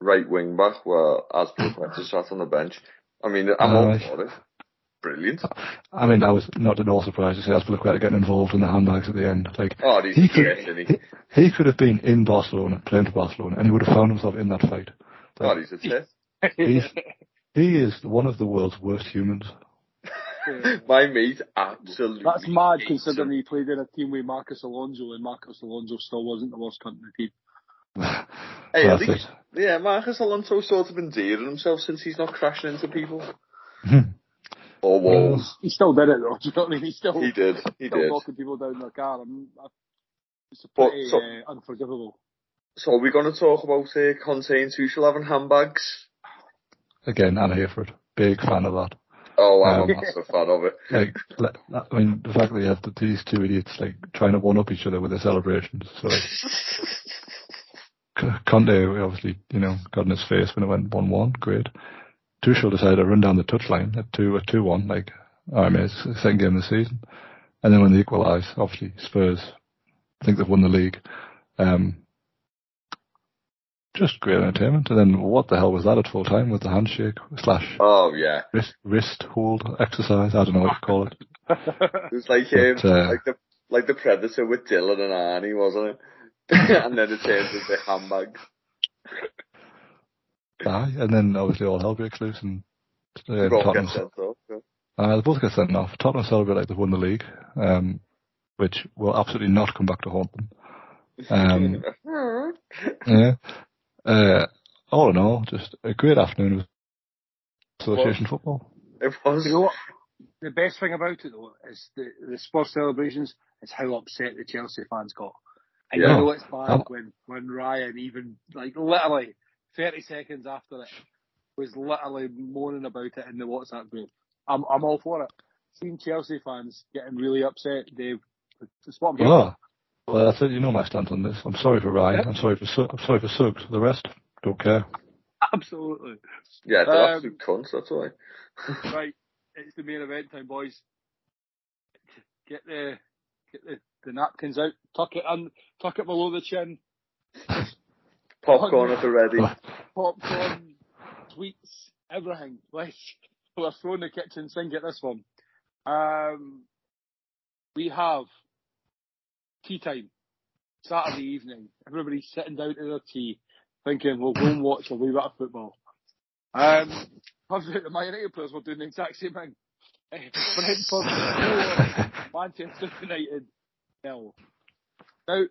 right wing back, where Azpilicueta sat on the bench. I mean, I'm all for it. Brilliant.
I mean, I was not at all surprised to see Azpilicueta getting involved in the handbags at the end. Like
Oh, he's
he
great,
could,
isn't he?
he, he could have been in Barcelona, playing for Barcelona, and he would have found himself in that fight.
Oh,
Like,
he's a tit.
he's, he is one of the world's worst humans.
My mate absolutely.
That's mad considering
him.
he played in a team with Marcos Alonso and Marcos Alonso still wasn't the worst cunt in the team.
Hey, at least, yeah, Marcos Alonso sort of endeared himself since he's not crashing into people
it.
Or walls.
He still did it though, do you know what I mean? He still,
He did. He
still
did.
knocking people down their car. I'm, I, it's
But,
pretty
so-
uh, unforgivable.
So are we're going to talk about uh, Conte and Tuchel having handbags.
Again, Anna Hayford, big fan of that.
Oh, I'm
Um,
a massive fan of it.
Like, I mean, the fact that you have these two idiots like trying to one up each other with their celebrations. So like, C- Conte obviously, you know, got in his face when it went one-one. Great. Tuchel decided to run down the touchline at two at two-one. Like, I mean, it's the second game of the season. And then when they equalise, obviously Spurs think they've won the league. Um, just great entertainment. And then what the hell was that at full time with the handshake slash
Oh yeah,
wrist, wrist hold exercise? I don't know what to call it.
it was like um,
But, uh,
like the like the Predator with Dylan and Arnie, wasn't it? and then it turns into handbags.
Aye, and then obviously all hell breaks loose and uh,
Both
Tottenham,
get sent off. yeah.
uh, they both get sent off. Tottenham celebrate like they've won the league, um, which will absolutely not come back to haunt them. Um, yeah. Uh, all in all, just a great afternoon of association football.
it was.
You know what? The best thing about it though is the the Spurs celebrations is how upset the Chelsea fans got. And
Yeah.
you know it's bad
Um,
when when Ryan even like literally thirty seconds after it was literally moaning about it in the WhatsApp group. I'm I'm all for it. Seeing Chelsea fans getting really upset, Dave. It's what I'm
Oh, well, that's it. You know my stance on this. I'm sorry for Ryan. I'm sorry for Su- I'm sorry for Suggs. The rest don't care.
Absolutely.
Yeah, they're
Um,
absolute cunts. That's why.
right, it's the main event time, boys. Get the get the, the napkins out, tuck it in, tuck it below the chin,
Popcorn at the ready.
popcorn, sweets, everything. Like we're throwing the kitchen sink at this one. Um, we have tea time, Saturday evening. Everybody's sitting down to their tea, thinking we'll go and watch a wee bit of football. Um, turns out the Man United players were doing the exact same thing. Brentford. Manchester United, nil. Now,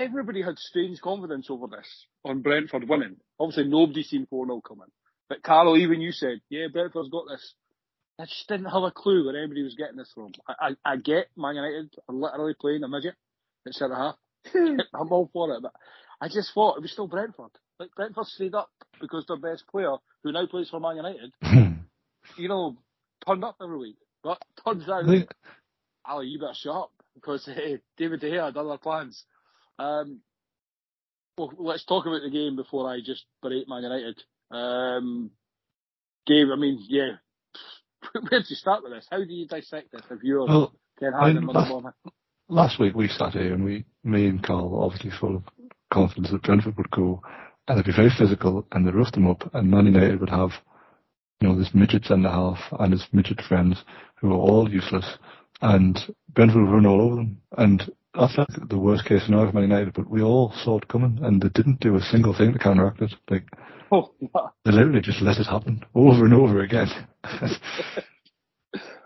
everybody had strange confidence over this on Brentford winning. Obviously, nobody seen 4 0 coming. But Carlo, even you said, yeah, Brentford's got this. I just didn't have a clue where anybody was getting this from. I, I, I get Man United are literally playing a midget at centre half. I'm all for it, but I just thought it was still Brentford. Like Brentford stayed up because their best player, who now plays for Man United, you know, turned up every week. But turns out, Ali, you better shut up because hey, David De Gea had other plans. Um, well, let's talk about the game before I just berate Man United. Um, Dave, I mean, yeah, where do you start with this? How do you dissect this if you're
well, ten
Hag
last- last week we sat here and we, me and Carl were obviously full of confidence that Brentford would go and they'd be very physical and they'd rough them up and Man United would have, you know, this midget centre half and his midget friends who were all useless and Brentford would run all over them. And that's like the worst case scenario for Man United, but we all saw it coming, and they didn't do a single thing to counteract it. Like
Oh,
they literally just let it happen over and over again,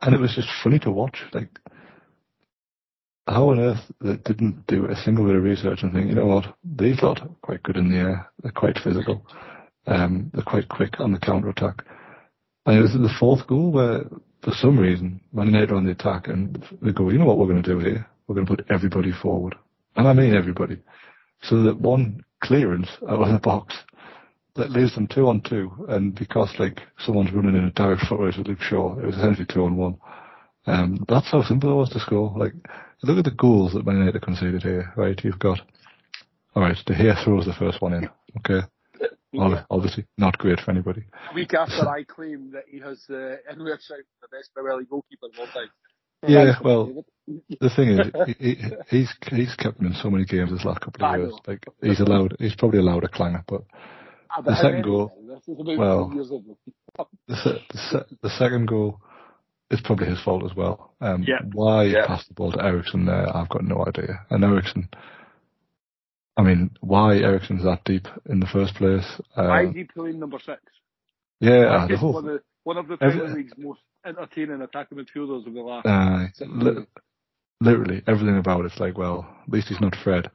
and it was just funny to watch. Like how on earth they didn't do a single bit of research and think, you know what, these lot are quite good in the air, they're quite physical, um, they're quite quick on the counter attack. And it was the fourth goal where, for some reason, Man United are on the attack and they go, you know what we're going to do here? We're going to put everybody forward. And I mean everybody. So that one clearance out of the box that leaves them two on two, and because like someone's running in a direct foot race with Luke Shaw, it was essentially two on one. Um, that's how simple it was to score. Like, look at the goals that Man United conceded here, right? You've got, alright, De Gea throws the first one in, okay? Ob- Obviously, not great for anybody.
A week after I claim that he has the inward shout the best Premier League goalkeeper of all time.
Yeah, well, The thing is, he, he, he's he's kept them in so many games this last couple of years. Like he's allowed, he's probably allowed a clanger, but
Ah,
the second goal-
now? This is about
well,
two years ago.
the the, the second goal is probably his fault as well. Um,
Yeah.
Why he
Yeah.
passed the ball to Eriksen there, I've got no idea. And Eriksen, I mean, why Eriksen's that deep in the first place?
Why
Uh,
is he playing number six?
yeah, the whole,
one, of, one of the Premier League's most entertaining attacking midfielders of the last.
uh, li- literally everything about it's like, well, at least he's not Fred.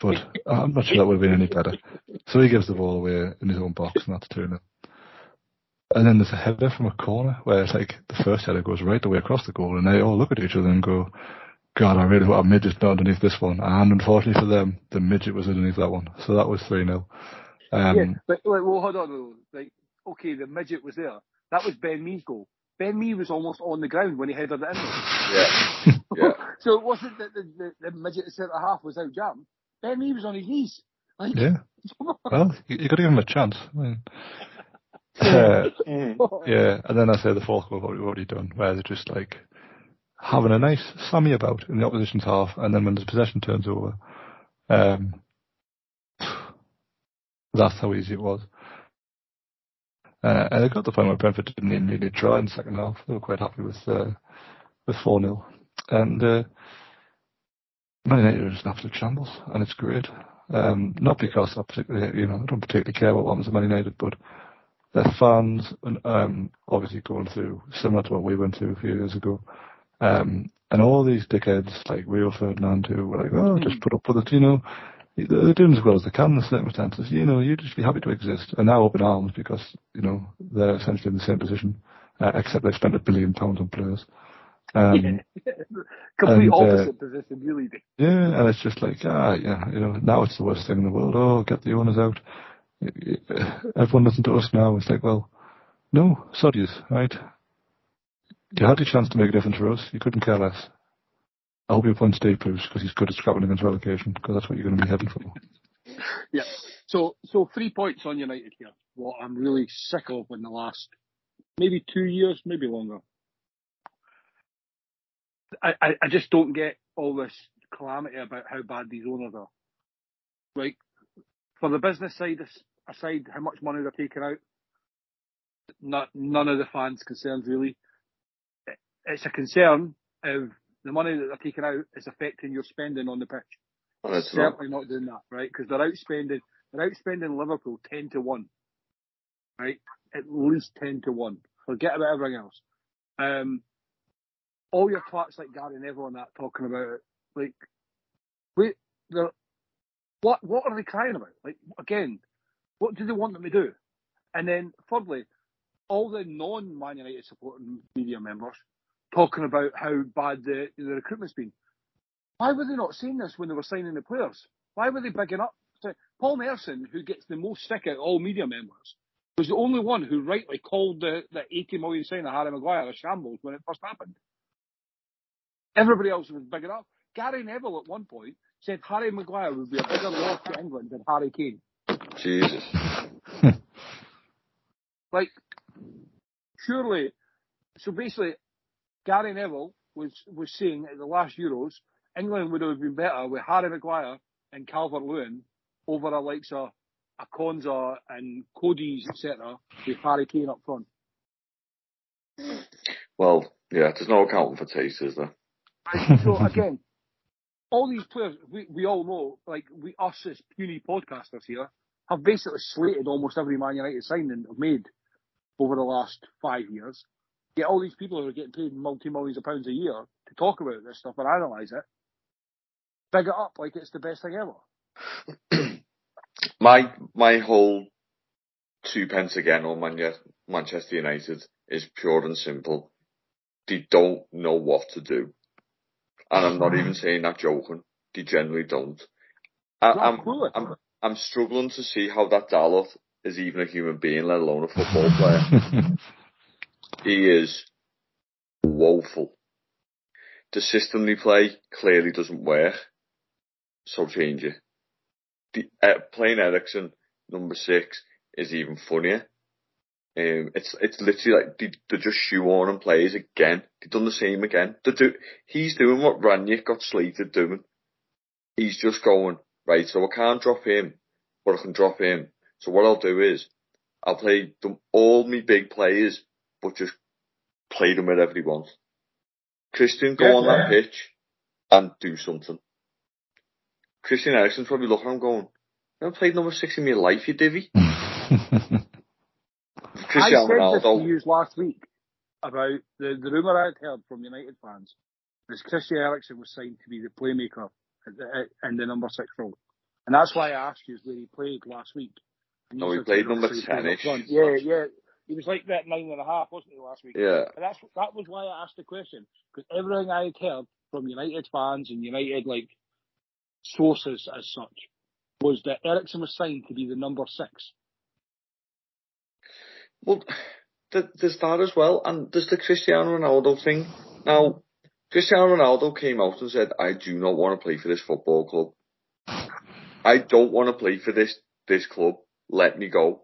But I'm not sure that would have been any better. So he gives the ball away in his own box, and that's 2 0. And then there's a header from a corner where it's like the first header goes right the way across the goal, and they all look at each other and go, God, I really hope a midget's not underneath this one. And unfortunately for them, the midget was underneath that one. So that was 3 0. Um,
yeah, but well, hold on. Like, okay, the midget was there. That was Ben Mee's goal. Ben Mee was almost on the ground when he headed it in.
Yeah. Yeah.
so it wasn't that the, the, the midget centre half was out jammed. Ben Mee was on his knees. Like,
yeah. Well, you, you got to give him a chance. I mean, uh, Yeah, and then I say the fourth goal, what we've already done, where they're just like having a nice Sammy about in the opposition's half, and then when the possession turns over, um, that's how easy it was. Uh, and it got to the point where Brentford didn't even really try in the second half. They were quite happy with uh, with 4 0. And uh, Man United are just an absolute shambles, and it's great. Um, not because I particularly, you know, I don't particularly care what happens at Man United, but their fans, and, um, obviously going through similar to what we went through a few years ago. Um, and all these dickheads like Rio Ferdinand who were like, oh, just put up with it, you know. They're doing as well as they can in the circumstances. You know, you'd just be happy to exist. And now up in arms because, you know, they're essentially in the same position, uh, except they've spent a billion pounds on players. Um,
Complete
And, uh,
opposite position, really.
yeah, and it's just like, ah, yeah, you know, now it's the worst thing in the world. Oh, get the owners out. Everyone listen to us now. It's like, well, no, soddies, right? You had a chance to make a difference for us. You couldn't care less. I hope you appoint Steve Bruce because he's good at scrapping against relegation because that's what you're going to be heading for.
Yeah. So, so three points on United here. What I'm really sick of in the last maybe two years, maybe longer. I, I, I just don't get all this calamity about how bad these owners are. Like, for the business side aside, how much money they're taking out, not, none of the fans' concerns really. It- It's a concern if the money that they're taking out is affecting your spending on the pitch
And it's not.
certainly not doing that, right? Because they're outspending, they're outspending Liverpool ten to one, right? At least ten to one. Forget about everything else. Um, all your twats like Gary Neville and that talking about it, like, wait, what what are they crying about? Like again, what do they want them to do? And then thirdly, all the non-Man United supporting media members talking about how bad the the recruitment's been. Why were they not saying this when they were signing the players? Why were they bigging up? So Paul Merson, who gets the most stick out of all media members, was the only one who rightly called the, the 80 million sign of Harry Maguire a shambles when it first happened. Everybody else was bigging up. Gary Neville at one point said Harry Maguire would be a bigger loss to England than Harry Kane.
Jesus.
Like, surely, so basically, Gary Neville was, was saying at the last Euros, England would have been better with Harry Maguire and Calvert Lewin over a likes of a Konsa and Coady's, etc., with Harry Kane up front.
Well, yeah, there's no accounting for taste, is there?
So again, all these players, we, we all know, like we us as puny podcasters here, have basically slated almost every Man United signing have made over the last five years. Get all these people who are getting paid multi millions of pounds a year to talk about this stuff and analyse it, big it up like it's the best thing ever.
my my whole two pence again on Man- Manchester United is pure and simple. They don't know what to do. And I'm not even saying that joking. They generally don't. I,
Not
I'm,
cool.
I'm, I'm struggling to see how that Dalot is even a human being, let alone a football player. he is woeful. The system they play clearly doesn't work, so change it. The, uh, playing Eriksen, number six, is even funnier. Um, it's it's literally like they, they're just shoehorning players again. They've done the same again. They do, he's doing what Rangnick got slated doing. He's just going, right, so I can't drop him, but I can drop him. So what I'll do is, I'll play them, all my big players, but just play them wherever he wants. Christian, go
Yeah,
on that pitch and do something. Christian Eriksen's probably looking at him going, you haven't played number six in your life, you divvy. Cristiano
I said this to you last week about the, the rumour I'd heard from United fans is Christian Eriksen was signed to be the playmaker at the, in the number six role. And that's why I asked you where he played last week.
No, he played number
obviously he played up
10-ish.
Yeah, yeah. He was like that nine and a half, wasn't he, last week?
Yeah.
And that's that was why I asked the question because everything I had heard from United fans and United like sources as such was that Eriksen was signed to be the number six.
Well, th- there's that as well, and there's the Cristiano Ronaldo thing. Now, Cristiano Ronaldo came out and said, I do not want to play for this football club. I don't want to play for this, this club. Let me go.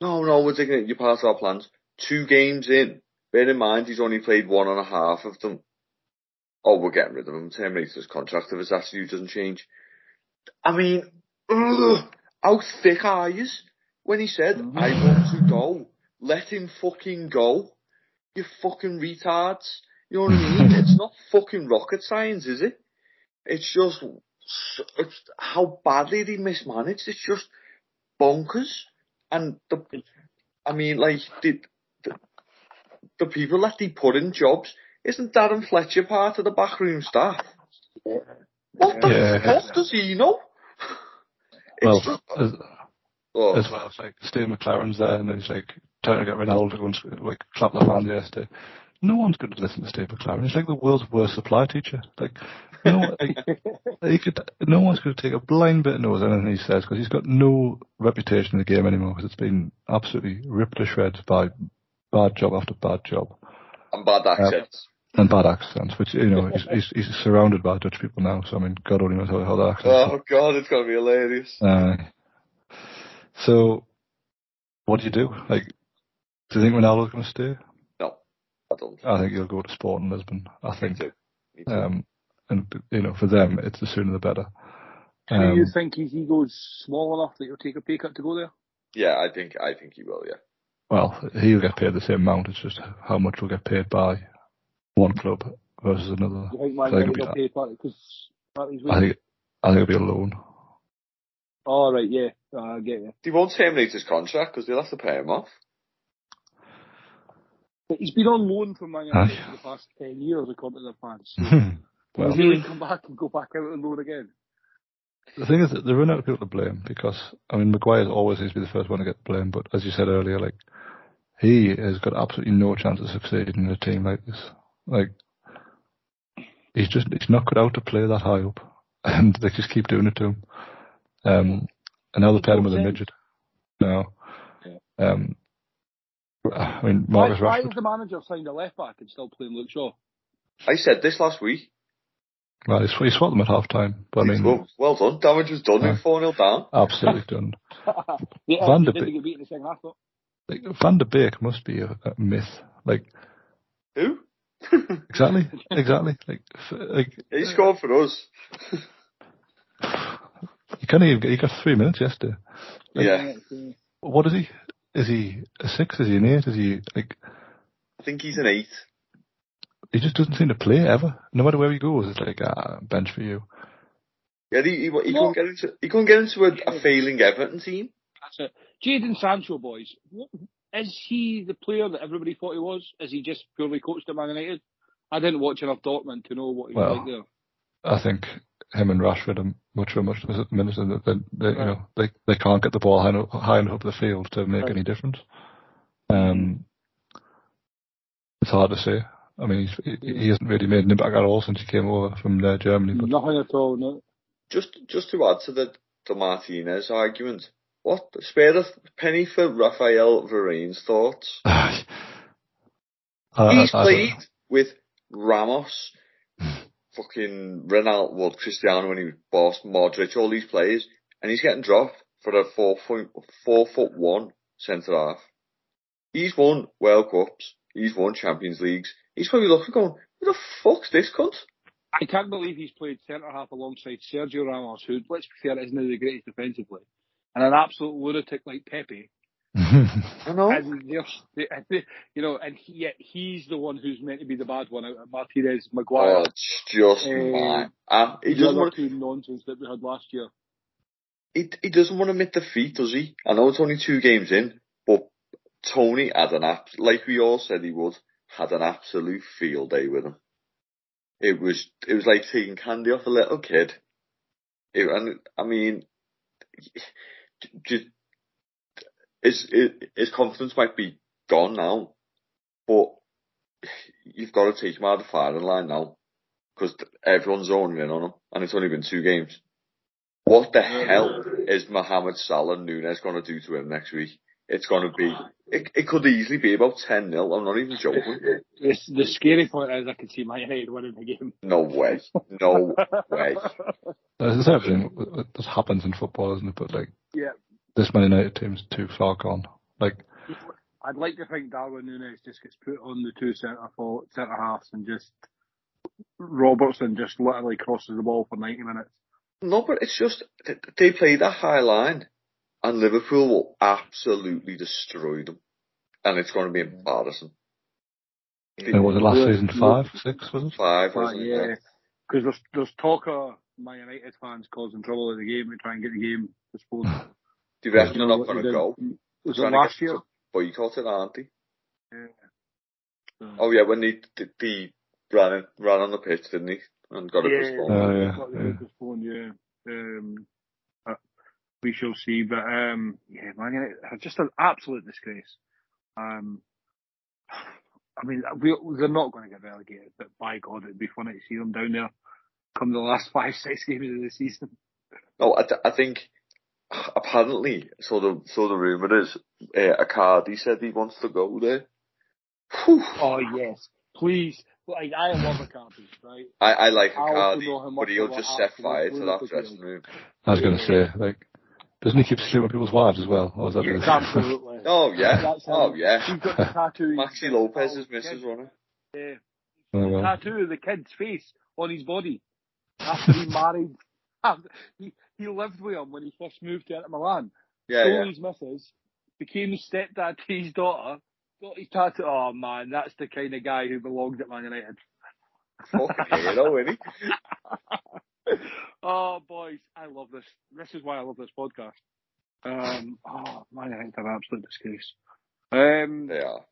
No, no, we're taking it. You're part of our plans. Two games in. Bear in mind, he's only played one and a half of them. Oh, we're getting rid of him. Terminate his contract if his attitude doesn't change. I mean, ugh, how thick are you? When he said, mm-hmm. I want to go, let him fucking go. You fucking retards. You know what I mean? it's not fucking rocket science, is it? It's just, it's how badly they mismanaged. It's just bonkers. And the, I mean, like, the, the, the people that they put in jobs, isn't Darren Fletcher part of the backroom staff? What the
Yeah.
fuck does he know? It's
well,
just-
as,
oh,
as well as like Steve McClaren's there, and he's like trying to get Ronaldo and like clap the fans yesterday. No one's going to listen to Steve McClaren. He's like the world's worst supply teacher. Like, no, like, he could, no one's going to take a blind bit of notice of anything he says because he's got no reputation in the game anymore because it's been absolutely ripped to shreds by bad job after bad job
and bad accents.
and bad accents. Which you know he's, he's, he's surrounded by Dutch people now, so I mean, God only knows how, how that accent.
Oh god, it's gonna be hilarious.
Uh, so, what do you do? Like, do you think Ronaldo's going to stay?
No, I don't.
I think he'll go to Sporting Lisbon. I
Me
think,
too. Me too.
um, and you know, for them, it's the sooner the better.
Do you
Um,
think his ego's small enough that he'll take a pay cut to go there?
yeah, I think I think he will. Yeah.
well, he'll get paid the same amount. It's just how much will get paid by one club versus another.
You think Man
I think
United
it'll
will
be-
pay part because Party's
I think, I think it'll be a loan.
Oh right, yeah, uh, I get you.
They won't terminate his contract because they'll have to pay him off.
But he's been on loan from Man United for the past ten years, according to their fans. So
well,
will he really come back and go back out on loan again?
the thing is that they run out of people to blame because I mean Maguire's always seems to be the first one to get blamed, but as you said earlier, like he has got absolutely no chance of succeeding in a team like this. Like he's just he's not cut out to play that high up, and they just keep doing it to him. Um, and now they're pairing him with a midget. Now, um, I mean Marcus
why, why
Rashford.
is the manager signed a left back and still playing Luke Shaw?
I said this last week.
Well, he, sw- he swapped them at half time, but I mean,
well, well done. Damage was done.
Yeah.
Four 0 down.
absolutely done.
yeah,
Van
he
de
didn't
Beek-
get beaten in the second half.
Like Van der Beek must be a, a myth. Like
Who?
exactly, exactly. Like, f- like
he scored for us.
you can't even get. He got three minutes yesterday.
Yeah,
What is he? Is he a six? Is he an eight? Is he like?
I think he's an eight.
he just doesn't seem to play ever. No matter where he goes, it's like ah, bench for you.
Yeah, he, he, he
What?
couldn't get into he couldn't get into a, a failing Everton team.
That's it. Jadon Sancho, boys. What, is he the player that everybody thought he was? Is he just purely coached at Man United? I didn't watch enough Dortmund to know what he was
Well,
like there.
I think him and Rashford are much for much minutes that they, they, you know they they can't get the ball high enough, high enough up the field to make
Right.
any difference. Um, it's hard to say. I mean, he's, he, he hasn't really made an impact at all since he came over from uh, Germany. But
Nothing at all, no.
Just just to add to the the Martinez argument, what spare a penny for Raphael Varane's thoughts?
I, I-
He's
I-
played with Ramos, fucking Ronaldo, Cristiano when he was boss, Modric, all these players, and he's getting dropped for a four foot, four foot one centre half. He's won World Cups, he's won Champions Leagues. He's probably looking going, who the fuck's this cunt?
I can't believe he's played centre half alongside Sergio Ramos, who, let's be fair, isn't the greatest defensively, and an absolute lunatic like Pepe.
I know.
And they're, you know, and he, yet he's the one who's meant to be the bad one out of Martinez, Maguire,
Oh, it's just
Uh,
mad. Uh, he
the
doesn't want
two nonsense that we had last year.
he, he doesn't want to admit defeat, does he? I know it's only two games in, but Toney had an app, like we all said he would, had an absolute field day with him. It was, it was like taking candy off a little kid. It, and I mean, just, his, his, his confidence might be gone now, but you've got to take him out of the firing line now, because everyone's zoning in on him, and it's only been two games. What the hell is Mohamed Salah Nunes going to do to him next week? It's going to be, it, it could easily be about 10 0. I'm not even joking.
The, the scary point is I can see Man United winning the game.
No way. No way.
There's everything that that happens in football, isn't it? But like
Yeah.
This Man United team's too far gone. Like
I'd like to think Darwin Núñez just gets put on the two centre for centre halves and just Robertson just literally crosses the ball for ninety minutes.
No, but it's just, they play that high line, and Liverpool will absolutely destroy them. And it's going to be embarrassing.
you know, was it last
Yeah.
season five, six was it?
Five,
But
wasn't it?
yeah, because there's there's talk of Man United fans causing trouble in the game to try and get the game postponed.
Do you reckon they're
know
not
gonna
go?
Was it last year?
some Boycotted, aren't they?
Yeah.
Oh yeah, when they, they, they ran, in, ran on the pitch, didn't they? And got it
Yeah,
postponed.
Oh, yeah,
got the
yeah.
game postponed, yeah. Um, but we shall see. But um, yeah, Man United just an absolute disgrace. Um, I mean, we, they're not going to get relegated, but by God, it'd be funny to see them down there come the last five, six games of the season.
No, I, th- I think apparently, so the so the rumor is, uh, Icardi said he wants to go there. Whew.
Oh yes, please. Like I love a Cardi, right?
I, I like
I also know how
Icardi,
much
but he'll just set fire to that dressing room.
I was going to say like, doesn't he keep sleeping with people's wives as well? Or is that
Yes, absolutely.
Oh yeah,
That's him.
oh yeah.
He's got the tattoo.
Maxi Lopez is Mrs. Runner.
Yeah.
Oh, well.
tattoo of the kid's face on his body after he married. After- He, he lived with him when he first moved to Inter Milan.
Yeah,
Stole
yeah.
his missus, became the stepdad to his daughter, got his tattoo. Oh man, that's the kind of guy who belongs at Man United.
Fucking hero, isn't he?
oh boys, I love this. This is why I love this podcast. Um, oh, Man United are an absolute disgrace. Um,
They are.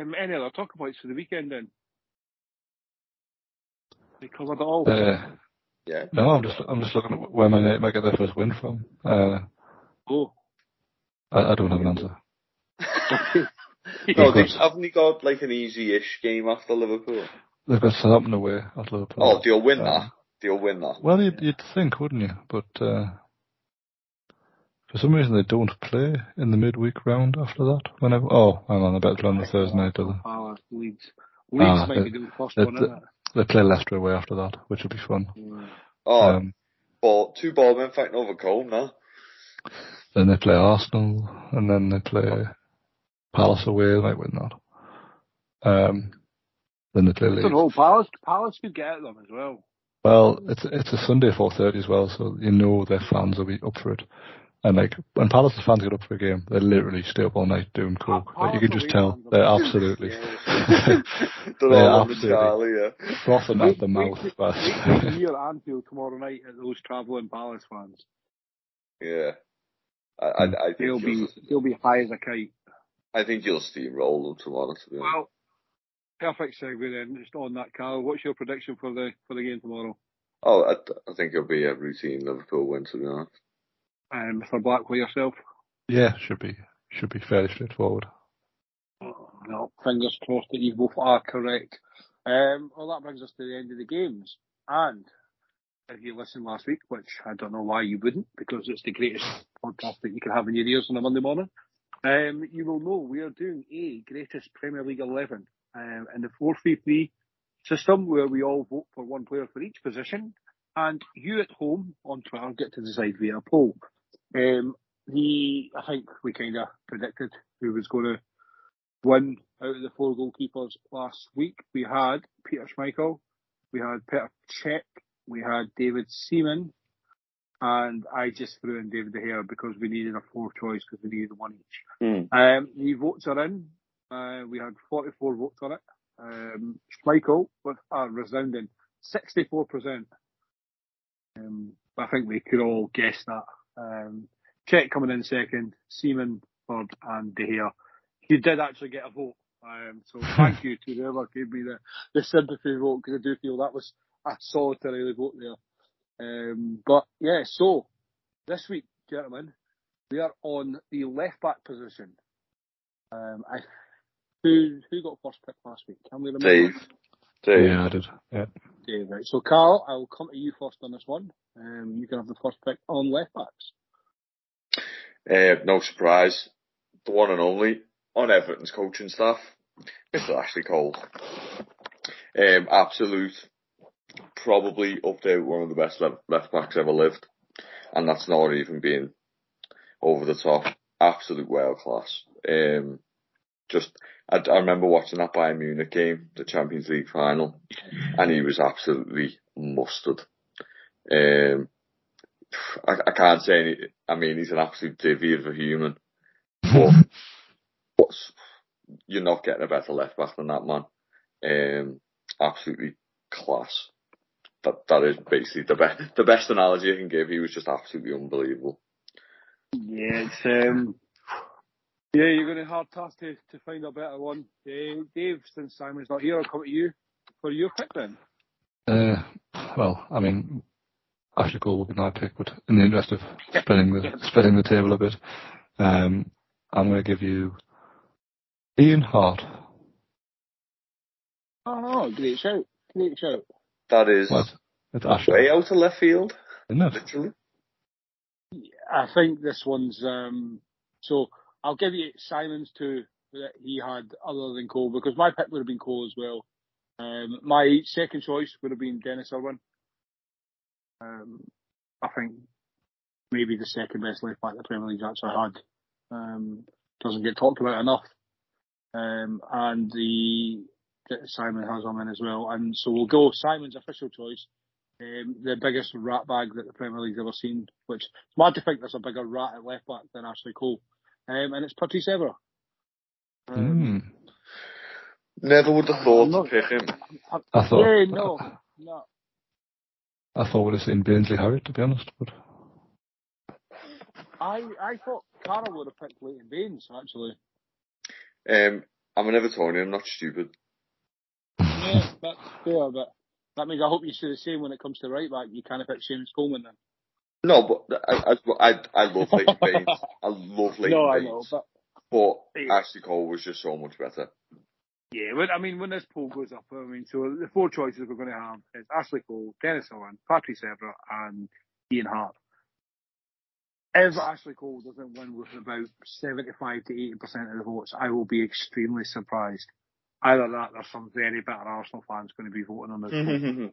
um, any other talk points for the weekend then? We covered it all.
Uh,
Yeah.
no, I'm just I'm just looking at where my United might get their first win from. Uh,
oh.
I, I don't have an answer.
No, they,
course.
haven't they got like an easy-ish game after Liverpool?
They've got Southampton away at Liverpool.
Oh, they'll win
Um,
that. They'll win that.
Well, you'd, you'd think, wouldn't you? But uh, for some reason, they don't play in the midweek round after that. Whenever, oh, hang on, I better play on the Thursday night. Do they?
Palace, Leeds. Leeds
Ah,
might
the-
be the first
the-
one, isn't it?
They play Leicester away after that, which will be fun.
Mm.
Oh,
Um,
ball, two ballmen fighting over Cone now.
then they play Arsenal, and then they play Palace away. They might win that. Um, then they play
I don't know. Palace, Palace could get them as well.
Well, it's it's a Sunday 4:30 as well, so you know their fans will be up for it. And like when Palace fans get up for a game, they literally stay up all night doing coke. Like, you can just tell they're absolutely,
they're,
they're
all on the
absolutely frothing at the mouth.
Wait,
But
wait till Anfield tomorrow night at those travelling Palace fans.
Yeah. I, I, I think
They'll be
you'll,
they'll be high as a kite.
I think you'll steamroll them tomorrow. To be honest.
Well, perfect segue then. Just on that, Carl. What's your prediction for the for the game tomorrow?
Oh, I, I think it'll be a routine Liverpool win. To be honest.
Um, for Blackwell yourself.
yeah, should be should be fairly straightforward.
Well, fingers crossed that you both are correct. Um, well, that brings us to the end of the games. And if you listened last week, which I don't know why you wouldn't, because it's the greatest podcast that you can have in your ears on a Monday morning, um, you will know we are doing a greatest Premier League 11 um, in the 4-3-3 system where we all vote for one player for each position. And you at home on Twitter get to decide via poll. Um, the I think we kind of predicted who was going to win out of the four goalkeepers last week. We had Peter Schmeichel, we had Peter Cech, we had David Seaman, and I just threw in David De Gea because we needed a four choice because we needed one each.
Mm.
Um, the votes are in. Uh, we had 44 votes on it. Um, Schmeichel with a resounding 64%. Um, I think we could all guess that. Um, Cech coming in second, Seaman third, and De Gea. You did actually get a vote. Um, so thank you to whoever gave me the, the sympathy vote because I do feel that was a solitary vote there. Um, but yeah, so this week, gentlemen, we are on the left back position. Um, I who who got first pick last week? Can we remember?
Dave. Dave.
Yeah, I did. Yeah.
Dave, right. So Carl, I will come to you first on this one. Um, you can have the first pick on left backs.
Uh, no surprise. The one and only on Everton's coaching staff, Mr. Ashley Cole. Um, absolute, probably up there one of the best left, left backs ever lived. And that's not even being over the top. Absolute world class. Um, just, I, I remember watching that Bayern Munich game, the Champions League final, and he was absolutely mustard. Um, I, I can't say any, I mean, he's an absolute divvy of a human. But what's, you're not getting a better left back than that man. Um, absolutely class. That that is basically the best the best analogy I can give. He was just absolutely unbelievable.
Yeah, it's um, yeah, you're going to hard task to, to find a better one. Uh, Dave, since Simon's not here, I'll come to you for your pick then.
Uh, well, I mean, Ashley Cole would be my pick, but in the interest of spreading the spreading the table a bit, um, I'm going to give you Ian Harte.
Oh, great shout, great shout.
That is
What? It's Ashley,
way out of left field,
isn't it?
literally.
I think this one's um, so. I'll give you Simon's two that he had other than Cole because my pick would have been Cole as well. Um, my second choice would have been Dennis Irwin. Um, I think maybe the second best left back the Premier League's actually had. Um, doesn't get talked about enough. Um, and the Simon has him in as well. And so we'll go Simon's official choice. Um, the biggest rat bag that the Premier League's ever seen, which it's mad to think there's a bigger rat at left back than Ashley Cole. Um, and it's Patrice Evra. Um,
Mm.
Never would have thought
I'm
to pick him.
I-
I thought-
yeah, no, no.
I thought we'd have seen Bainsley Harriet, to be honest, but
I I thought Carl would have picked Leighton Baines actually.
Um, I'm an Evertonian. I'm not stupid.
Yeah, that's fair, but that means I hope you see the same when it comes to right back. You kind of pick Seamus Coleman then.
No, but I I I, I love Leighton Baines. I love Leighton
no, I
Baines.
know, but
But
Yeah.
Ashley Cole was just so much better.
yeah, but I mean when this poll goes up, I mean so the four choices we're going to have is Ashley Cole, Dennis Irwin, Patrick Evra, and Ian Harte. If Ashley Cole doesn't win with about 75 to 80% of the votes, I will be extremely surprised. Either that, there's some very bitter Arsenal fans going to be voting on this.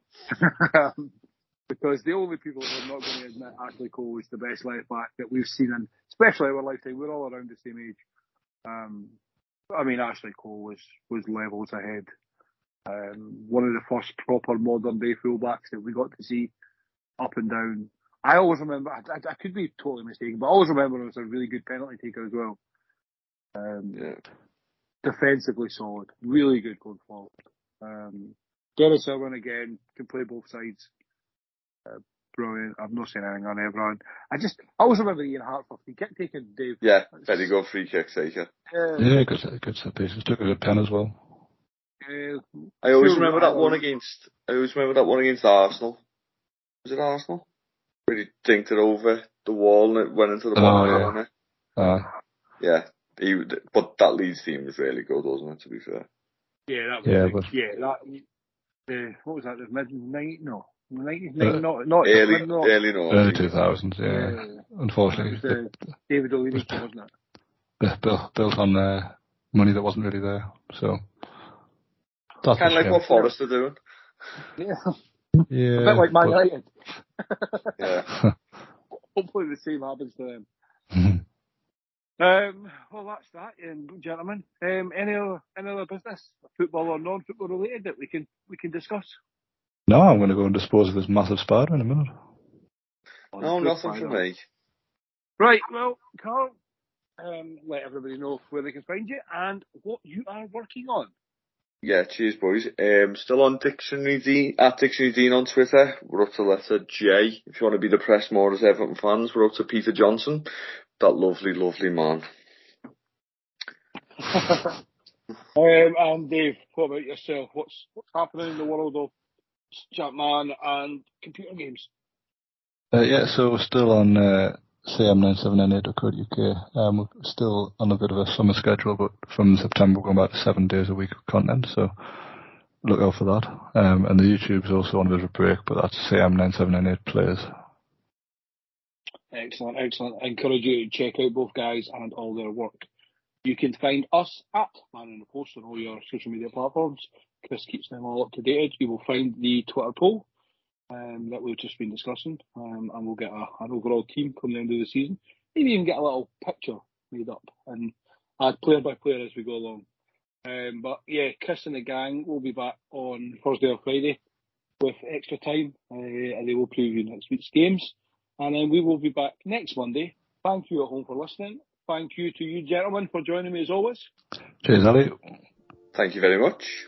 because the only people who are not going to admit Ashley Cole is the best left back that we've seen in, especially our lifetime. We're all around the same age. Um, I mean, Ashley Cole was was levels ahead. Um, one of the first proper modern day fullbacks that we got to see up and down I always remember. I, I, I, could be totally mistaken, but I always remember it was a really good penalty taker as well. Um,
Yeah.
defensively solid, really good going forward. Um, Dennis Irwin again can play both sides. Uh, brilliant. I'm not saying anything on everyone. I just I always remember Ian Hartford. He kept taking Dave.
Yeah, very good free kick taker.
Uh,
Yeah, good set, good set pieces. Took a good pen as well.
uh,
I always remember that one against. I always remember that one against Arsenal. Was it Arsenal? Where he dinked it over the wall and it went into the
Oh,
bottom
yeah.
corner.
Uh,
Yeah, he. But that Leeds team was really good, wasn't it? To be fair.
yeah, that was
Yeah,
big.
but-
yeah, that. Uh, what was that? The mid night? No, nineties,
Uh,
not not
Early,
not,
early no.
early 2000s, yeah.
uh,
Unfortunately,
was, uh, David O'Leary, wasn't it?
built, built on uh, money that wasn't really there. So that's
Kind of like what Forest are doing.
Yeah,
yeah,
a bit like Man
but-
United.
Yeah.
Hopefully the same happens to them.
Mhm.
Um, well, that's that, um, gentlemen. Um, any other any other business, football or non-football related, that we can we can discuss?
No, I'm going to go and dispose of this massive spider in a minute.
No, nothing for
final.
me.
Right, well, Carl, um, let everybody know where they can find you and what you are working on.
Yeah, cheers, boys. Um, still on Dictionary Dean at Dictionary Dean on Twitter. We're up to letter J. If you want to be depressed more as Everton fans, we're up to Peter Johnson, that lovely, lovely man.
um, and Dave, what about yourself? What's what's happening in the world of Champ Man and computer games?
Uh, yeah, so we're still on uh, cm9798.co.uk. Um, we're still on a bit of a summer schedule, but from September we're going back to seven days a week of content, so look out for that. Um, and the YouTube's also on a bit of a break, but that's cm9798 players.
Excellent, excellent. I encourage you to check out both guys and all their work. You can find us at Man in the Post on all your social media platforms. Chris keeps them all up to date. You will find the Twitter poll um, that we've just been discussing, um, and we'll get a, an overall team come the end of the season. Maybe even get a little picture made up and add player by player as we go along. Um, but yeah, Chris and the gang will be back on Thursday or Friday with extra time, uh, and they will preview next week's games. And then we will be back next Monday. Thank you at home for listening. Thank you to you gentlemen for joining me as always.
Cheers, Ali.
Thank you very much.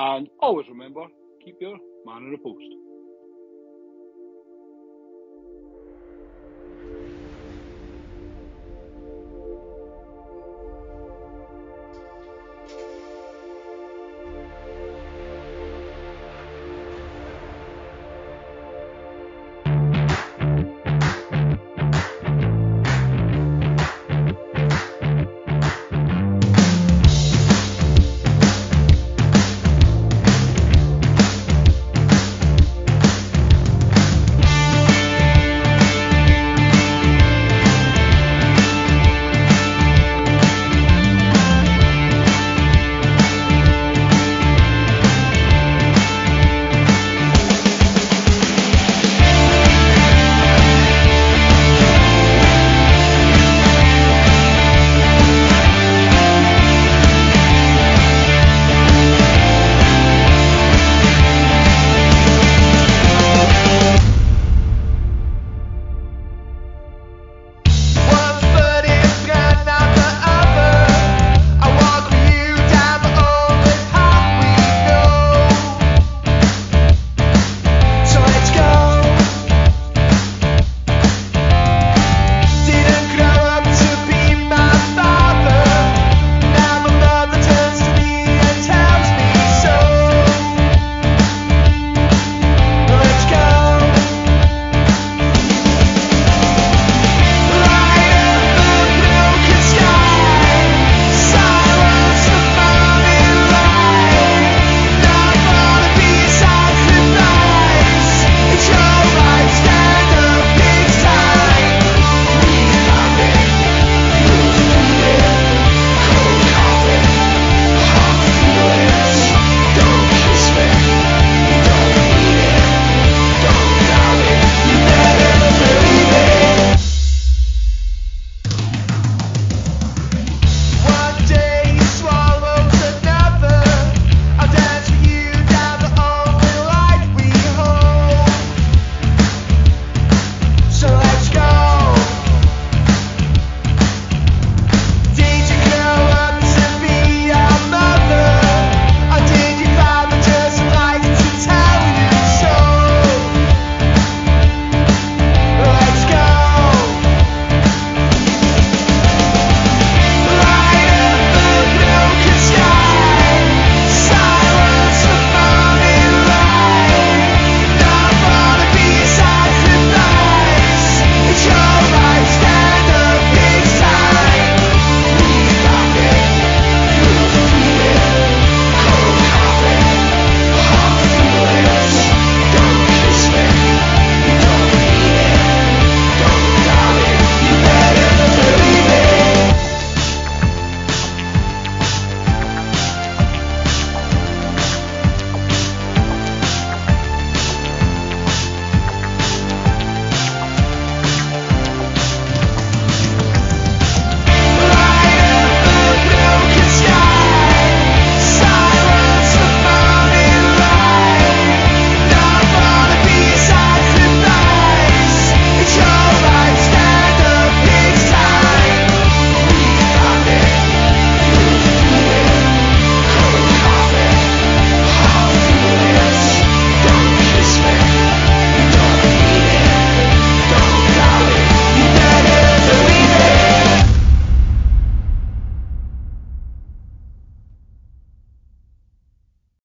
And always remember, keep your man in the post.